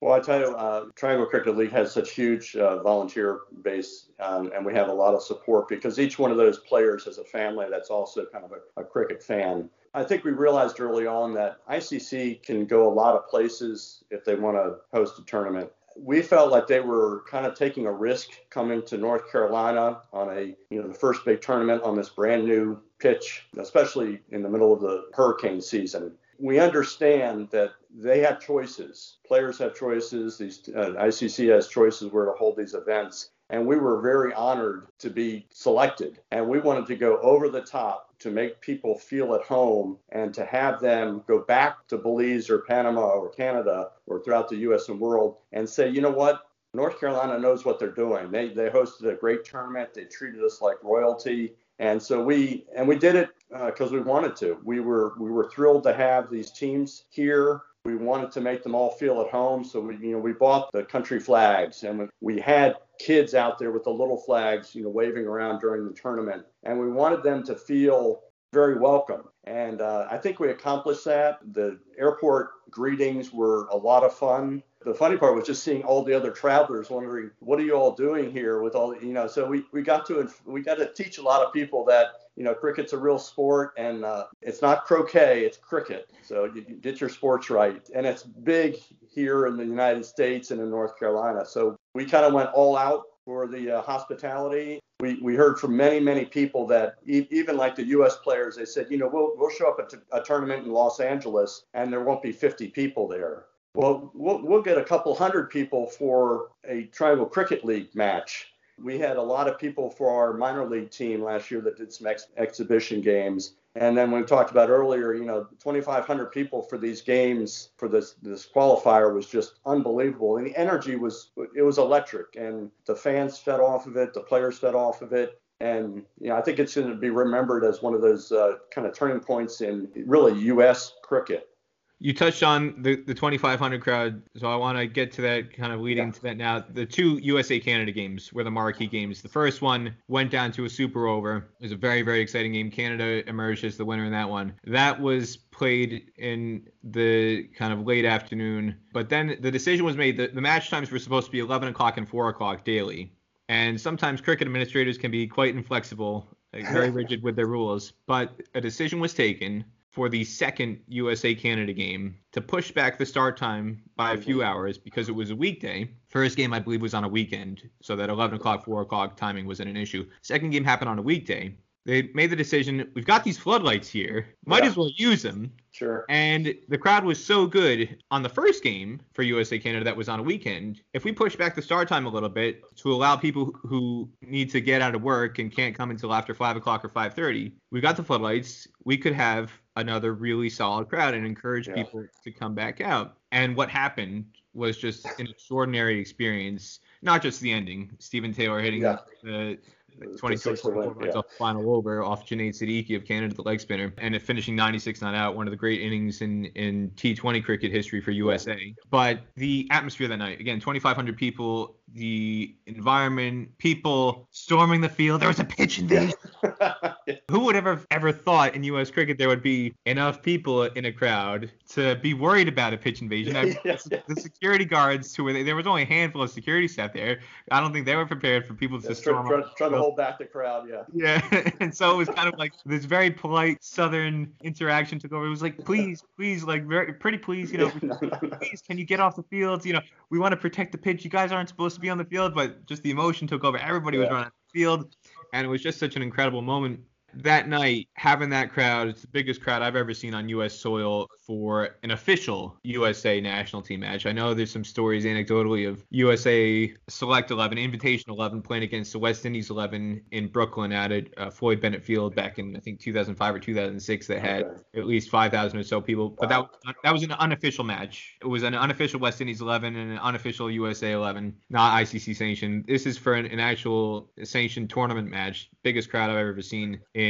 Well, I tell you, uh, Triangle Cricket League has such huge uh, volunteer base, um, and we have a lot of support because each one of those players has a family that's also kind of a, a cricket fan. I think we realized early on that ICC can go a lot of places if they want to host a tournament we felt like they were kind of taking a risk coming to North Carolina on a, you know, the first big tournament on this brand new pitch, especially in the middle of the hurricane season. We understand that they have choices. Players have choices. These uh, ICC has choices where to hold these events. And we were very honored to be selected. And we wanted to go over the top to make people feel at home and to have them go back to Belize or Panama or Canada or throughout the US and world and say, you know what? North Carolina knows what they're doing. They, they hosted a great tournament. They treated us like royalty. And so we and we did it because uh, we wanted to. We were we were thrilled to have these teams here. We wanted to make them all feel at home, so we you know we bought the country flags and we had kids out there with the little flags, you know, waving around during the tournament, and we wanted them to feel very welcome. And uh, I think we accomplished that. The airport greetings were a lot of fun the funny part was just seeing all the other travelers wondering, what are you all doing here with all, the you know, so we, we got to, we got to teach a lot of people that, you know, cricket's a real sport and uh, it's not croquet, it's cricket. So you, you get your sports right. And it's big here in the United States and in North Carolina. So we kind of went all out for the uh, hospitality. We, we heard from many, many people that e- even like the U.S. players, they said, you know, we'll, we'll show up at t- a tournament in Los Angeles and there won't be 50 people there. Well, well, we'll get a couple hundred people for a Triangle Cricket League match. We had a lot of people for our minor league team last year that did some ex- exhibition games. And then we talked about earlier, you know, 2,500 people for these games for this this qualifier was just unbelievable, and the energy was it was electric, and the fans fed off of it, the players fed off of it, And you know, I think it's going to be remembered as one of those uh, kind of turning points in really U.S. cricket. You touched on the, the 2,500 crowd, so I want to get to that kind of leading yeah. to that now. The two USA Canada games were the marquee games. The first one went down to a super over. It was a very, very exciting game. Canada emerged as the winner in that one. That was played in the kind of late afternoon, but then the decision was made that the match times were supposed to be 11 o'clock and 4 o'clock daily. And sometimes cricket administrators can be quite inflexible, like very rigid with their rules. But a decision was taken for the second USA Canada game to push back the start time by a few hours because it was a weekday. First game, I believe, was on a weekend, so that 11 o'clock, 4 o'clock timing wasn't an issue. Second game happened on a weekday they made the decision we've got these floodlights here might yeah. as well use them sure and the crowd was so good on the first game for usa canada that was on a weekend if we push back the start time a little bit to allow people who need to get out of work and can't come until after 5 o'clock or 5.30 we got the floodlights we could have another really solid crowd and encourage yeah. people to come back out and what happened was just an extraordinary experience not just the ending stephen taylor hitting yeah. the 22 yeah. off final over off Junaid Siddiqui of Canada, the leg spinner, and finishing 96 not out, one of the great innings in, in T20 cricket history for USA. But the atmosphere that night, again, 2,500 people, the environment, people storming the field. There was a pitch invasion. Who would ever ever thought in U.S. cricket there would be enough people in a crowd to be worried about a pitch invasion? I, the security guards who were there, there was only a handful of security staff there. I don't think they were prepared for people to storm. Trying, trying to hold back the crowd, yeah. Yeah, and so it was kind of like this very polite Southern interaction took over. It was like, please, please, like very pretty please, you know, please, can you get off the field? You know, we want to protect the pitch. You guys aren't supposed to be on the field, but just the emotion took over. Everybody yeah. was running the field, and it was just such an incredible moment that night, having that crowd, it's the biggest crowd I've ever seen on U.S. soil for an official USA national team match. I know there's some stories anecdotally of USA Select 11, Invitation 11 playing against the West Indies 11 in Brooklyn at uh, Floyd Bennett Field back in I think 2005 or 2006 that had okay. at least 5,000 or so people. But that that was an unofficial match. It was an unofficial West Indies 11 and an unofficial USA 11, not ICC sanctioned. This is for an, an actual sanctioned tournament match. Biggest crowd I've ever seen in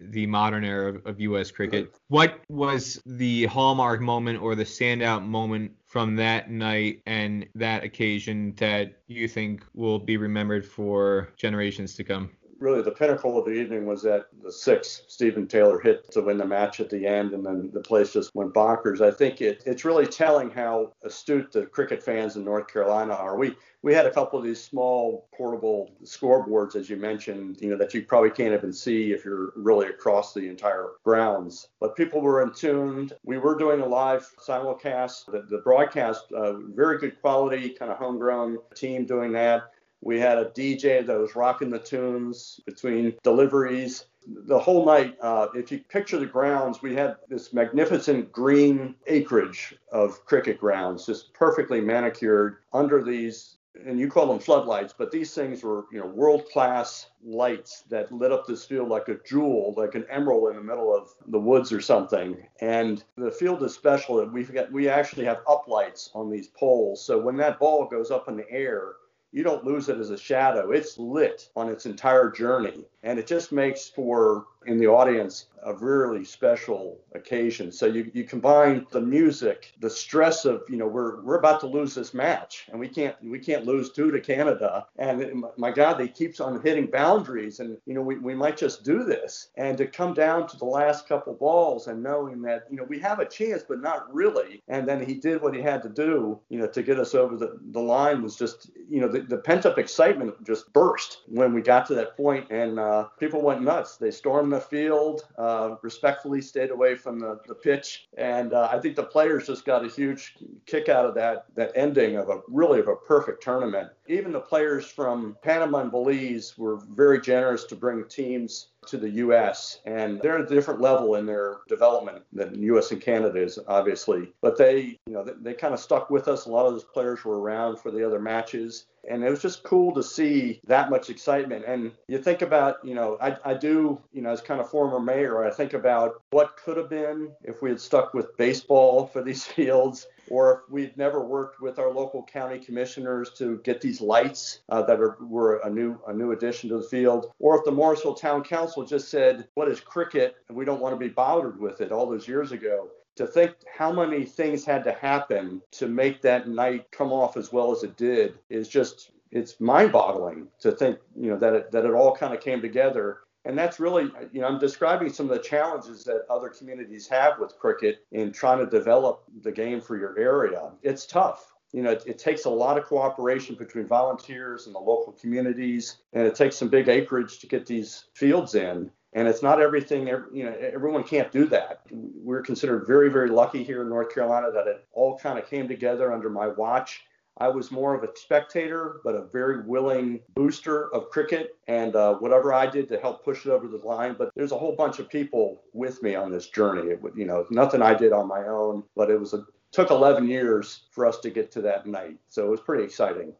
the modern era of, of U.S. cricket. What was the hallmark moment or the standout moment from that night and that occasion that you think will be remembered for generations to come? Really the pinnacle of the evening was that the six Stephen Taylor hit to win the match at the end, and then the place just went bonkers. I think it, it's really telling how astute the cricket fans in North Carolina are. We we had a couple of these small portable scoreboards, as you mentioned, you know, that you probably can't even see if you're really across the entire grounds. But people were in tune. We were doing a live simulcast. The, the broadcast, uh, very good quality, kind of homegrown team doing that. We had a DJ that was rocking the tunes between deliveries. The whole night, uh, if you picture the grounds, we had this magnificent green acreage of cricket grounds, just perfectly manicured under these and you call them floodlights, but these things were, you know, world-class lights that lit up this field like a jewel, like an emerald in the middle of the woods or something. And the field is special that we've got, we actually have uplights on these poles. So when that ball goes up in the air, you don't lose it as a shadow. It's lit on its entire journey. And it just makes for, in the audience, a really special occasion. So you, you combine the music, the stress of, you know, we're we're about to lose this match and we can't we can't lose two to Canada. And my God, they keeps on hitting boundaries and you know we, we might just do this. And to come down to the last couple balls and knowing that, you know, we have a chance but not really. And then he did what he had to do, you know, to get us over the, the line was just, you know, the, the pent up excitement just burst when we got to that point and uh, people went nuts. They stormed the field. Uh, respectfully stayed away from the, the pitch. And uh, I think the players just got a huge kick out of that that ending of a really of a perfect tournament. Even the players from Panama and Belize were very generous to bring teams to the U.S. and they're at a different level in their development than U.S. and Canada is, obviously. But they, you know, they, they kind of stuck with us. A lot of those players were around for the other matches, and it was just cool to see that much excitement. And you think about, you know, I, I do, you know, as kind of former mayor, I think about what could have been if we had stuck with baseball for these fields or if we'd never worked with our local county commissioners to get these lights uh, that are, were a new a new addition to the field, or if the Morrisville Town Council just said, "What is cricket?" and we don't want to be bothered with it all those years ago. To think how many things had to happen to make that night come off as well as it did is just it's mind-boggling to think you know that it, that it all kind of came together and that's really, you know, I'm describing some of the challenges that other communities have with cricket in trying to develop the game for your area. It's tough. You know, it, it, takes a lot of cooperation between volunteers and the local communities, and it takes some big acreage to get these fields in. And it's not everything, you know, everyone can't do that. We're considered very, very lucky here in North Carolina that it all kind of came together under my watch I was more of a spectator, but a very willing booster of cricket and uh, whatever I did to help push it over the line. But there's a whole bunch of people with me on this journey. It, you know, nothing I did on my own, but it was a took 11 years for us to get to that night. So it was pretty exciting.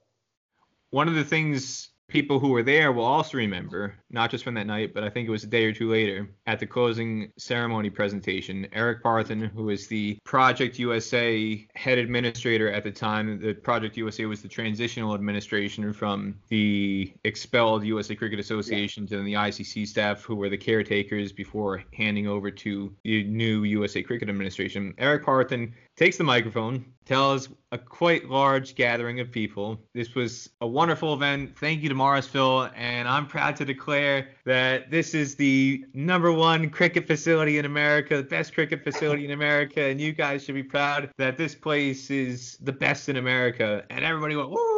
One of the things people who were there will also remember, not just from that night, but I think it was a day or two later, at the closing ceremony presentation, Eric Parthen, who was the Project USA head administrator at the time, the Project USA was the transitional administration from the expelled USA Cricket Association to the ICC staff, who were the caretakers before handing over to the new USA Cricket Administration. Eric Parthen takes the microphone, tells a quite large gathering of people. This was a wonderful event. Thank you to Morrisville, and I'm proud to declare that this is the number one cricket facility in America, the best cricket facility in America, and you guys should be proud that this place is the best in America. And everybody went, woo!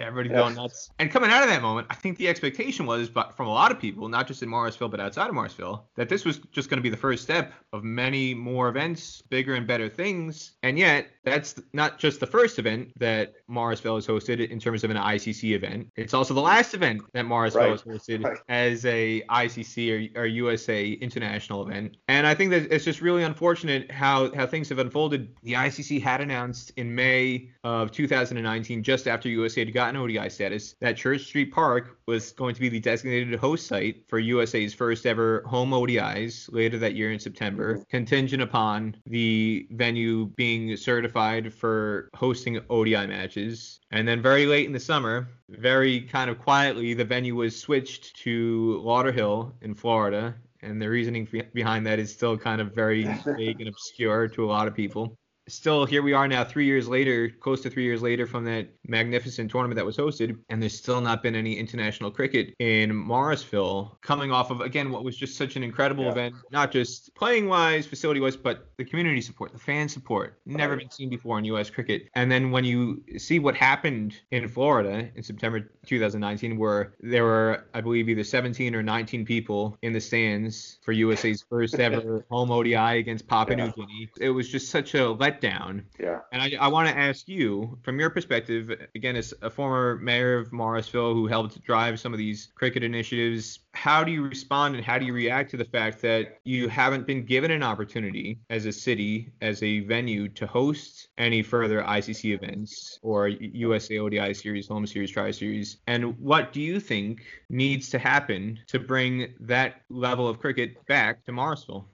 Everybody yeah. going nuts. And coming out of that moment, I think the expectation was, but from a lot of people, not just in Morrisville but outside of Morrisville, that this was just going to be the first step of many more events, bigger and better things. And yet, that's not just the first event that Morrisville has hosted in terms of an ICC event. It's also the last event that Morrisville right. has hosted right. as a ICC or, or USA international event. And I think that it's just really unfortunate how how things have unfolded. The ICC had announced in May of 2019, just after USA had gotten ODI status, that Church Street Park was going to be the designated host site for USA's first ever home ODIs later that year in September, mm-hmm. contingent upon the venue being certified for hosting ODI matches. And then very late in the summer, very kind of quietly, the venue was switched to Lauderhill in Florida. And the reasoning behind that is still kind of very vague and obscure to a lot of people still here we are now three years later close to three years later from that magnificent tournament that was hosted and there's still not been any international cricket in morrisville coming off of again what was just such an incredible yeah. event not just playing wise facility wise but the community support the fan support never been seen before in us cricket and then when you see what happened in florida in september 2019 where there were i believe either 17 or 19 people in the stands for usa's first ever home odi against papua yeah. new guinea it was just such a let letdown. Yeah. And I, I want to ask you, from your perspective, again, as a former mayor of Morrisville who helped drive some of these cricket initiatives, how do you respond and how do you react to the fact that you haven't been given an opportunity as a city, as a venue to host any further ICC events or USA ODI series, home series, tri series? And what do you think needs to happen to bring that level of cricket back to Morrisville?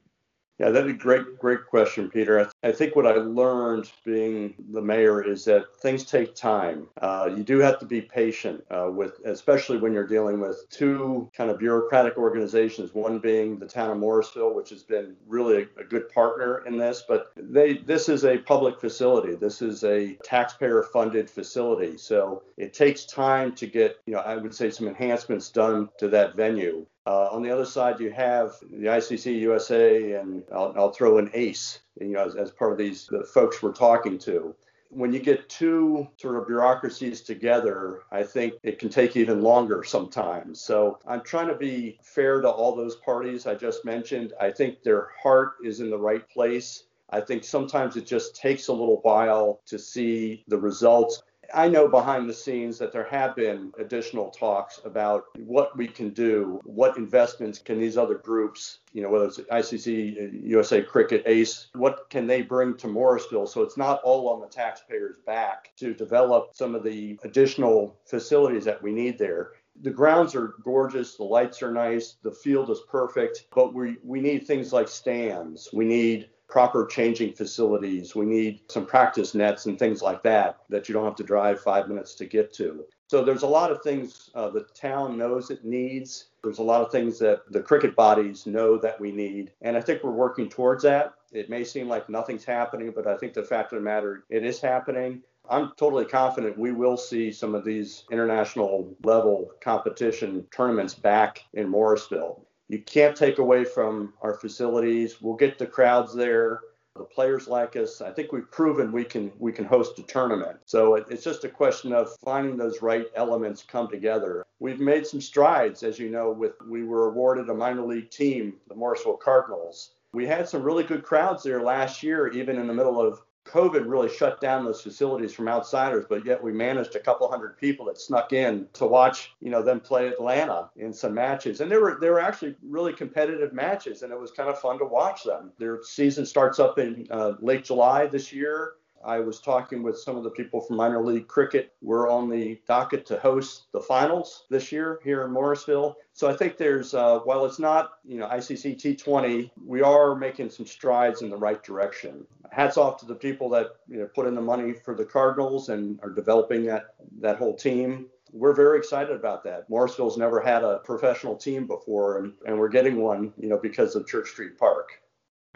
Yeah, that's a great, great question, Peter. I, th- I, think what I learned being the mayor is that things take time. Uh, you do have to be patient uh, with, especially when you're dealing with two kind of bureaucratic organizations. One being the town of Morrisville, which has been really a, a good partner in this, but they, this is a public facility. This is a taxpayer-funded facility, so it takes time to get, you know, I would say some enhancements done to that venue. Uh, on the other side, you have the ICC USA, and I'll, I'll throw in ACE, you know, as, as part of these the folks we're talking to. When you get two sort of bureaucracies together, I think it can take even longer sometimes. So I'm trying to be fair to all those parties I just mentioned. I think their heart is in the right place. I think sometimes it just takes a little while to see the results. I know behind the scenes that there have been additional talks about what we can do, what investments can these other groups, you know, whether it's ICC, USA Cricket, ACE, what can they bring to Morrisville so it's not all on the taxpayers' back to develop some of the additional facilities that we need there the grounds are gorgeous, the lights are nice, the field is perfect, but we we need things like stands. We need proper changing facilities. We need some practice nets and things like that that you don't have to drive five minutes to get to. So there's a lot of things uh, the town knows it needs. There's a lot of things that the cricket bodies know that we need. And I think we're working towards that. It may seem like nothing's happening, but I think the fact of the matter, it is happening. I'm totally confident we will see some of these international level competition tournaments back in Morrisville. You can't take away from our facilities. We'll get the crowds there. The players like us. I think we've proven we can we can host a tournament. So it, it's just a question of finding those right elements come together. We've made some strides, as you know. With we were awarded a minor league team, the Morrisville Cardinals. We had some really good crowds there last year, even in the middle of COVID really shut down those facilities from outsiders, but yet we managed a couple hundred people that snuck in to watch, you know, them play Atlanta in some matches. And they were they were actually really competitive matches, and it was kind of fun to watch them. Their season starts up in uh, late July this year. I was talking with some of the people from minor league cricket. We're on the docket to host the finals this year here in Morrisville. So I think there's, uh, while it's not, you know, ICC T20, we are making some strides in the right direction. Hats off to the people that you know put in the money for the Cardinals and are developing that that whole team. We're very excited about that. Morrisville's never had a professional team before, and, and we're getting one, you know, because of Church Street Park.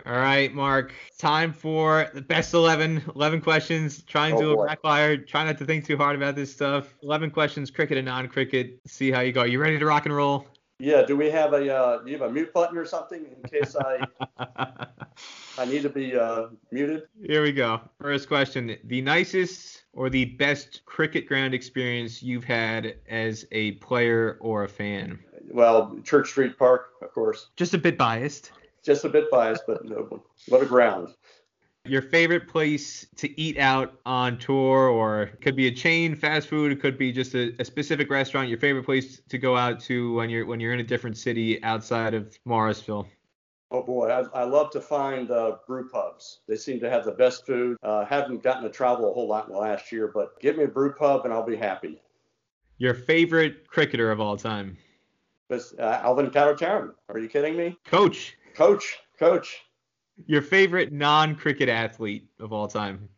All right, Mark. Time for the best 11. 11 questions. Try and Oh, do a boy. rapid fire. Try not to think too hard about this stuff. 11 questions, cricket and non-cricket. See how you go. You ready to rock and roll? Yeah, do we have a uh, do you have a mute button or something in case I I need to be uh, muted? Here we go. First question: The nicest or the best cricket ground experience you've had as a player or a fan? Well, Church Street Park, of course. Just a bit biased. Just a bit biased, but no, what a ground. Your favorite place to eat out on tour, or it could be a chain, fast food. It could be just a, a specific restaurant. Your favorite place to go out to when you're when you're in a different city outside of Morrisville. Oh boy, I, I love to find uh, brew pubs. They seem to have the best food. Uh, haven't gotten to travel a whole lot in the last year, but give me a brew pub and I'll be happy. Your favorite cricketer of all time, But uh, Alvin Kallicharran, are you kidding me? coach. Coach, coach, Your favorite non-cricket athlete of all time.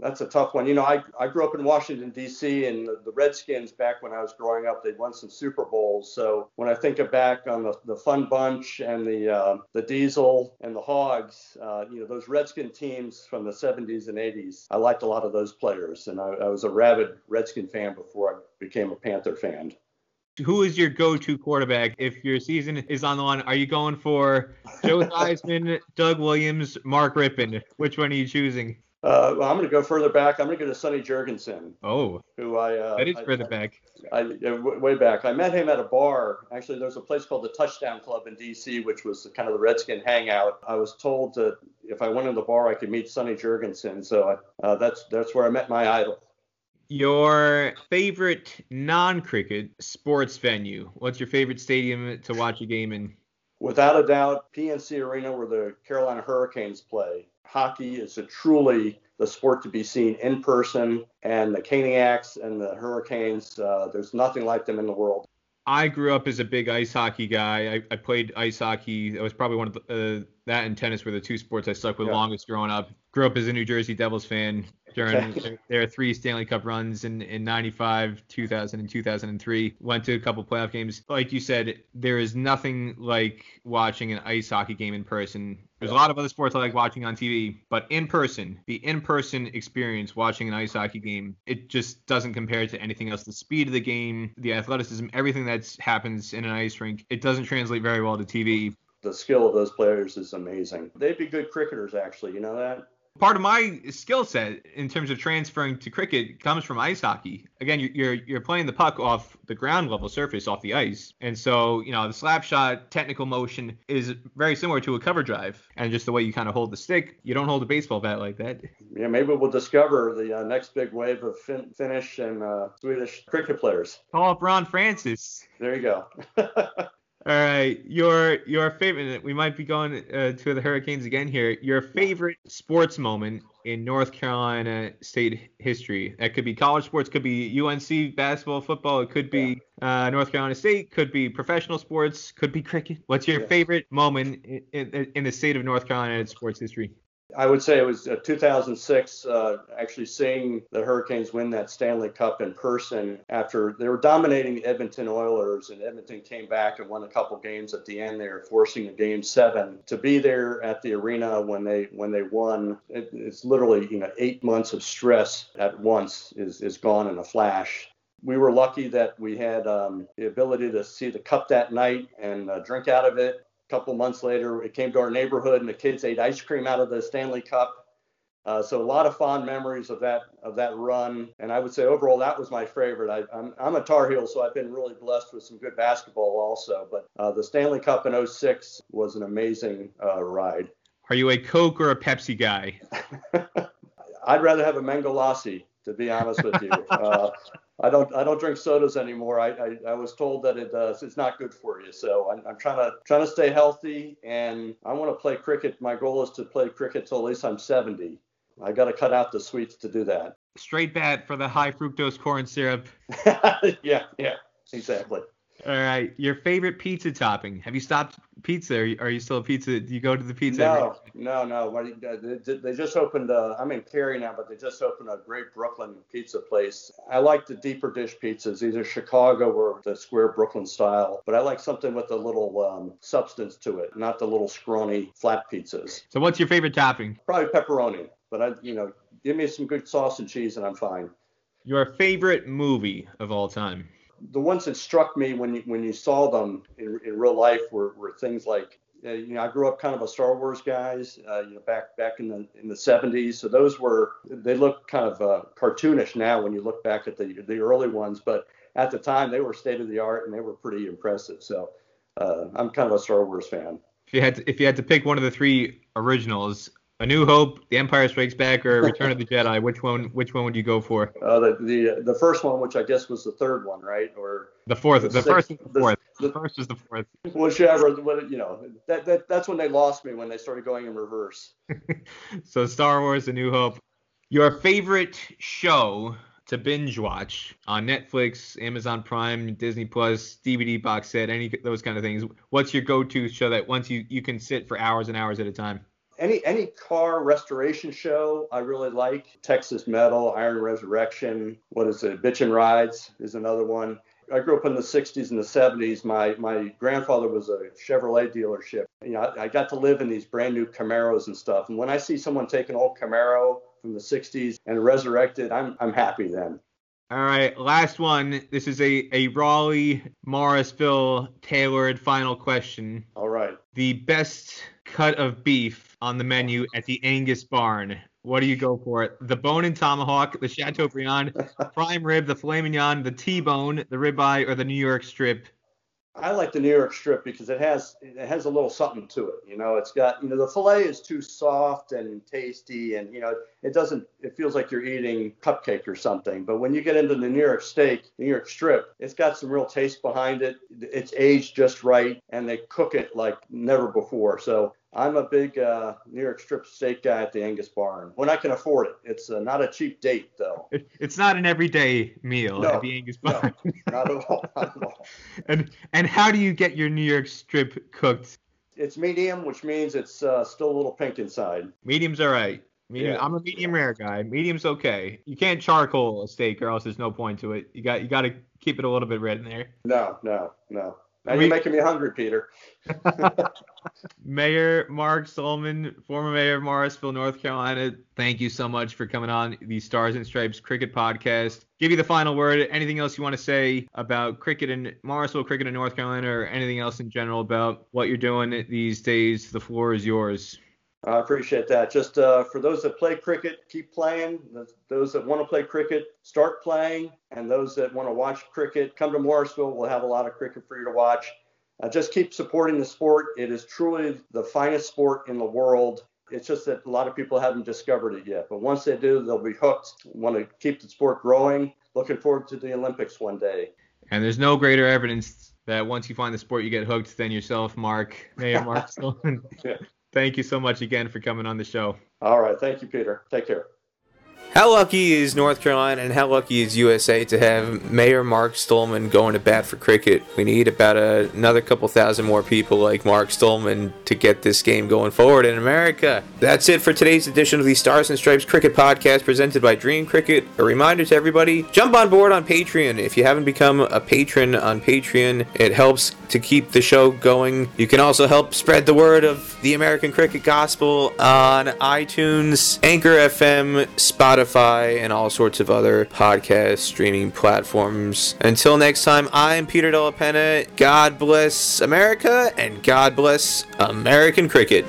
that's a tough one. You know, I, I grew up in Washington, D.C., and the, the Redskins, back when I was growing up, they'd won some Super Bowls. So when I think of back on the, the Fun Bunch and the uh, the Diesel and the Hogs, uh, you know, those Redskin teams from the 70s and 80s, I liked a lot of those players. And I, I was a rabid Redskin fan before I became a Panther fan. Who is your go-to quarterback if your season is on the line? Are you going for Joe Theismann, Doug Williams, Mark Rypien? Which one are you choosing? Uh, well, I'm going to go further back. I'm going to go to Sonny Jurgensen, Oh, who I. Uh, that is I- further I- back. I, way back. I met him at a bar. Actually, there's a place called the Touchdown Club in D.C., which was kind of the Redskin hangout. I was told that if I went in the bar, I could meet Sonny Jurgensen. So uh, that's that's where I met my idol. Your favorite non-cricket sports venue? What's your favorite stadium to watch a game in? Without a doubt, PNC Arena, where the Carolina Hurricanes play. Hockey is a truly the sport to be seen in person, and the Caniacs and the Hurricanes, uh, there's nothing like them in the world. I grew up as a big ice hockey guy. I, I played ice hockey. That was probably one of the, uh, that and tennis were the two sports I stuck with Yeah. longest growing up. Grew up as a New Jersey Devils fan during their, their three Stanley Cup runs in, in 95, 2000, and 2003. Went to a couple playoff games. Like you said, there is nothing like watching an ice hockey game in person. There's a lot of other sports I like watching on TV, but in person, the in-person experience watching an ice hockey game, it just doesn't compare to anything else. The speed of the game, the athleticism, everything that happens in an ice rink, it doesn't translate very well to TV. The skill of those players is amazing. They'd be good cricketers, actually. You know that? Part of my skill set in terms of transferring to cricket comes from ice hockey. Again, you're, you're playing the puck off the ground level surface, off the ice, and so you know the slap shot technical motion is very similar to a cover drive, and just the way you kind of hold the stick, you don't hold a baseball bat like that. Yeah, maybe we'll discover the uh, next big wave of fin- Finnish and uh, Swedish cricket players. Call up Ron Francis. There you go. All right, your your favorite. We might be going uh, to the Hurricanes again here. Your favorite sports moment in North Carolina State history. That could be college sports, could be UNC basketball, football. It could be uh, North Carolina State, could be professional sports, could be cricket. What's your Yeah. favorite moment in, in, in the state of North Carolina in sports history? I would say it was uh, 2006, uh, actually seeing the Hurricanes win that Stanley Cup in person after they were dominating the Edmonton Oilers, and Edmonton came back and won a couple games at the end there, forcing a game seven. To be there at the arena when they when they won, it, it's literally you know eight months of stress at once is is gone in a flash. We were lucky that we had um, the ability to see the cup that night and uh, drink out of it couple months later, it came to our neighborhood, and the kids ate ice cream out of the Stanley Cup. Uh, so a lot of fond memories of that of that run, and I would say overall that was my favorite. I, I'm I'm a Tar Heel, so I've been really blessed with some good basketball also. But uh, the Stanley Cup in 06 was an amazing uh, ride. Are you a Coke or a Pepsi guy? I'd rather have a mango lassi, to be honest with you. Uh, I don't I don't drink sodas anymore. I I, I was told that it uh, it's not good for you. So I'm, I'm trying to trying to stay healthy, and I want to play cricket. My goal is to play cricket till at least I'm 70. I got to cut out the sweets to do that. Straight bat for the high fructose corn syrup. yeah, yeah, exactly. All right, your favorite pizza topping? Have you stopped pizza? Are you, are you still a pizza? Do you go to the pizza? No, no, no. Uh, They just opened. Uh, I'm in Cary now, but they just opened a great Brooklyn pizza place. I like the deeper dish pizzas, either Chicago or the square Brooklyn style. But I like something with a little um, substance to it, not the little scrawny flat pizzas. So what's your favorite topping? Probably pepperoni, but I, you know, give me some good sauce and cheese, and I'm fine. Your favorite movie of all time? The ones that struck me when you when you saw them in, in real life were, were things like uh, you know I grew up kind of a Star Wars guys uh, you know back back in the in the 70s so those were they look kind of uh, cartoonish now when you look back at the the early ones but at the time they were state of the art and they were pretty impressive. So uh, I'm kind of a Star Wars fan. If you had to, if you had to pick one of the three originals, A New Hope, The Empire Strikes Back, or Return of the Jedi, which one which one would you go for? uh, the the the first one which I guess was the third one right or The fourth, The the, sixth- first, the fourth. the- The first is the fourth. whichever you know that, that that's when they lost me when they started going in reverse So Star Wars, A New Hope. Your favorite show to binge watch on Netflix, Amazon Prime, Disney Plus, DVD box set, any those kind of things. What's your go-to show that once you you can sit for hours and hours at a time? Any any car restoration show I really like. Texas Metal, Iron Resurrection, what is it? Bitchin' Rides is another one. I grew up in the 60s and the 70s. My my grandfather was a Chevrolet dealership. You know, I, I got to live in these brand new Camaros and stuff. And when I see someone take an old Camaro from the 60s and resurrect it, I'm I'm happy then. All right, last one. This is a a Raleigh Morrisville tailored final question. All right. The best cut of beef on the menu at the Angus Barn. What do you go for? it? The bone and tomahawk, the Chateaubriand, prime rib, the filet mignon, the T-bone, the ribeye, or the New York strip? I like the New York strip because it has it has a little something to it. You know, it's got you know the fillet is too soft and tasty, and you know it doesn't. It feels like you're eating cupcake or something. But when you get into the New York steak, New York strip, it's got some real taste behind it. It's aged just right, and they cook it like never before. So I'm a big uh, New York strip steak guy at the Angus Barn when I can afford it. It's uh, not a cheap date though. It- It's not an everyday meal No, at the Angus no. Barn. Not at all. Not at all. and and how do you get your New York strip cooked? It's medium, which means it's uh, still a little pink inside. Medium's all right. Medium, Yeah. I'm a medium rare guy. Medium's okay. You can't charcoal a steak or else there's no point to it. You got you got to keep it a little bit red in there. No, no, no. Now We- you're making me hungry, Peter. Mayor Mark Stohlman, former mayor of Morrisville, North Carolina, thank you so much for coming on the Stars and Stripes Cricket Podcast. Give you the final word. Anything else you want to say about cricket in Morrisville, cricket in North Carolina, or anything else in general about what you're doing these days? The floor is yours. I appreciate that. Just uh, for those that play cricket, keep playing. Those that want to play cricket, start playing. And those that want to watch cricket, come to Morrisville. We'll have a lot of cricket for you to watch. Uh, just keep supporting the sport. It is truly the finest sport in the world. It's just that a lot of people haven't discovered it yet. But once they do, they'll be hooked. Want to keep the sport growing. Looking forward to the Olympics one day. And there's no greater evidence that once you find the sport, you get hooked than yourself, Mark. Mayor Mark Stohlman. Yeah. Thank you so much again for coming on the show. All right. Thank you, Peter. Take care. How lucky is North Carolina and how lucky is USA to have Mayor Mark Stohlman going to bat for cricket? We need about a, another couple thousand more people like Mark Stohlman to get this game going forward in America. That's it for today's edition of the Stars and Stripes Cricket Podcast presented by Dream Cricket. A reminder to everybody jump on board on Patreon. If you haven't become a patron on Patreon, it helps to keep the show going. You can also help spread the word of the American Cricket Gospel on iTunes, Anchor FM, Spotify. Spotify, and all sorts of other podcast streaming platforms. Until next time, I'm Peter Della Penna. God bless America and God bless American cricket.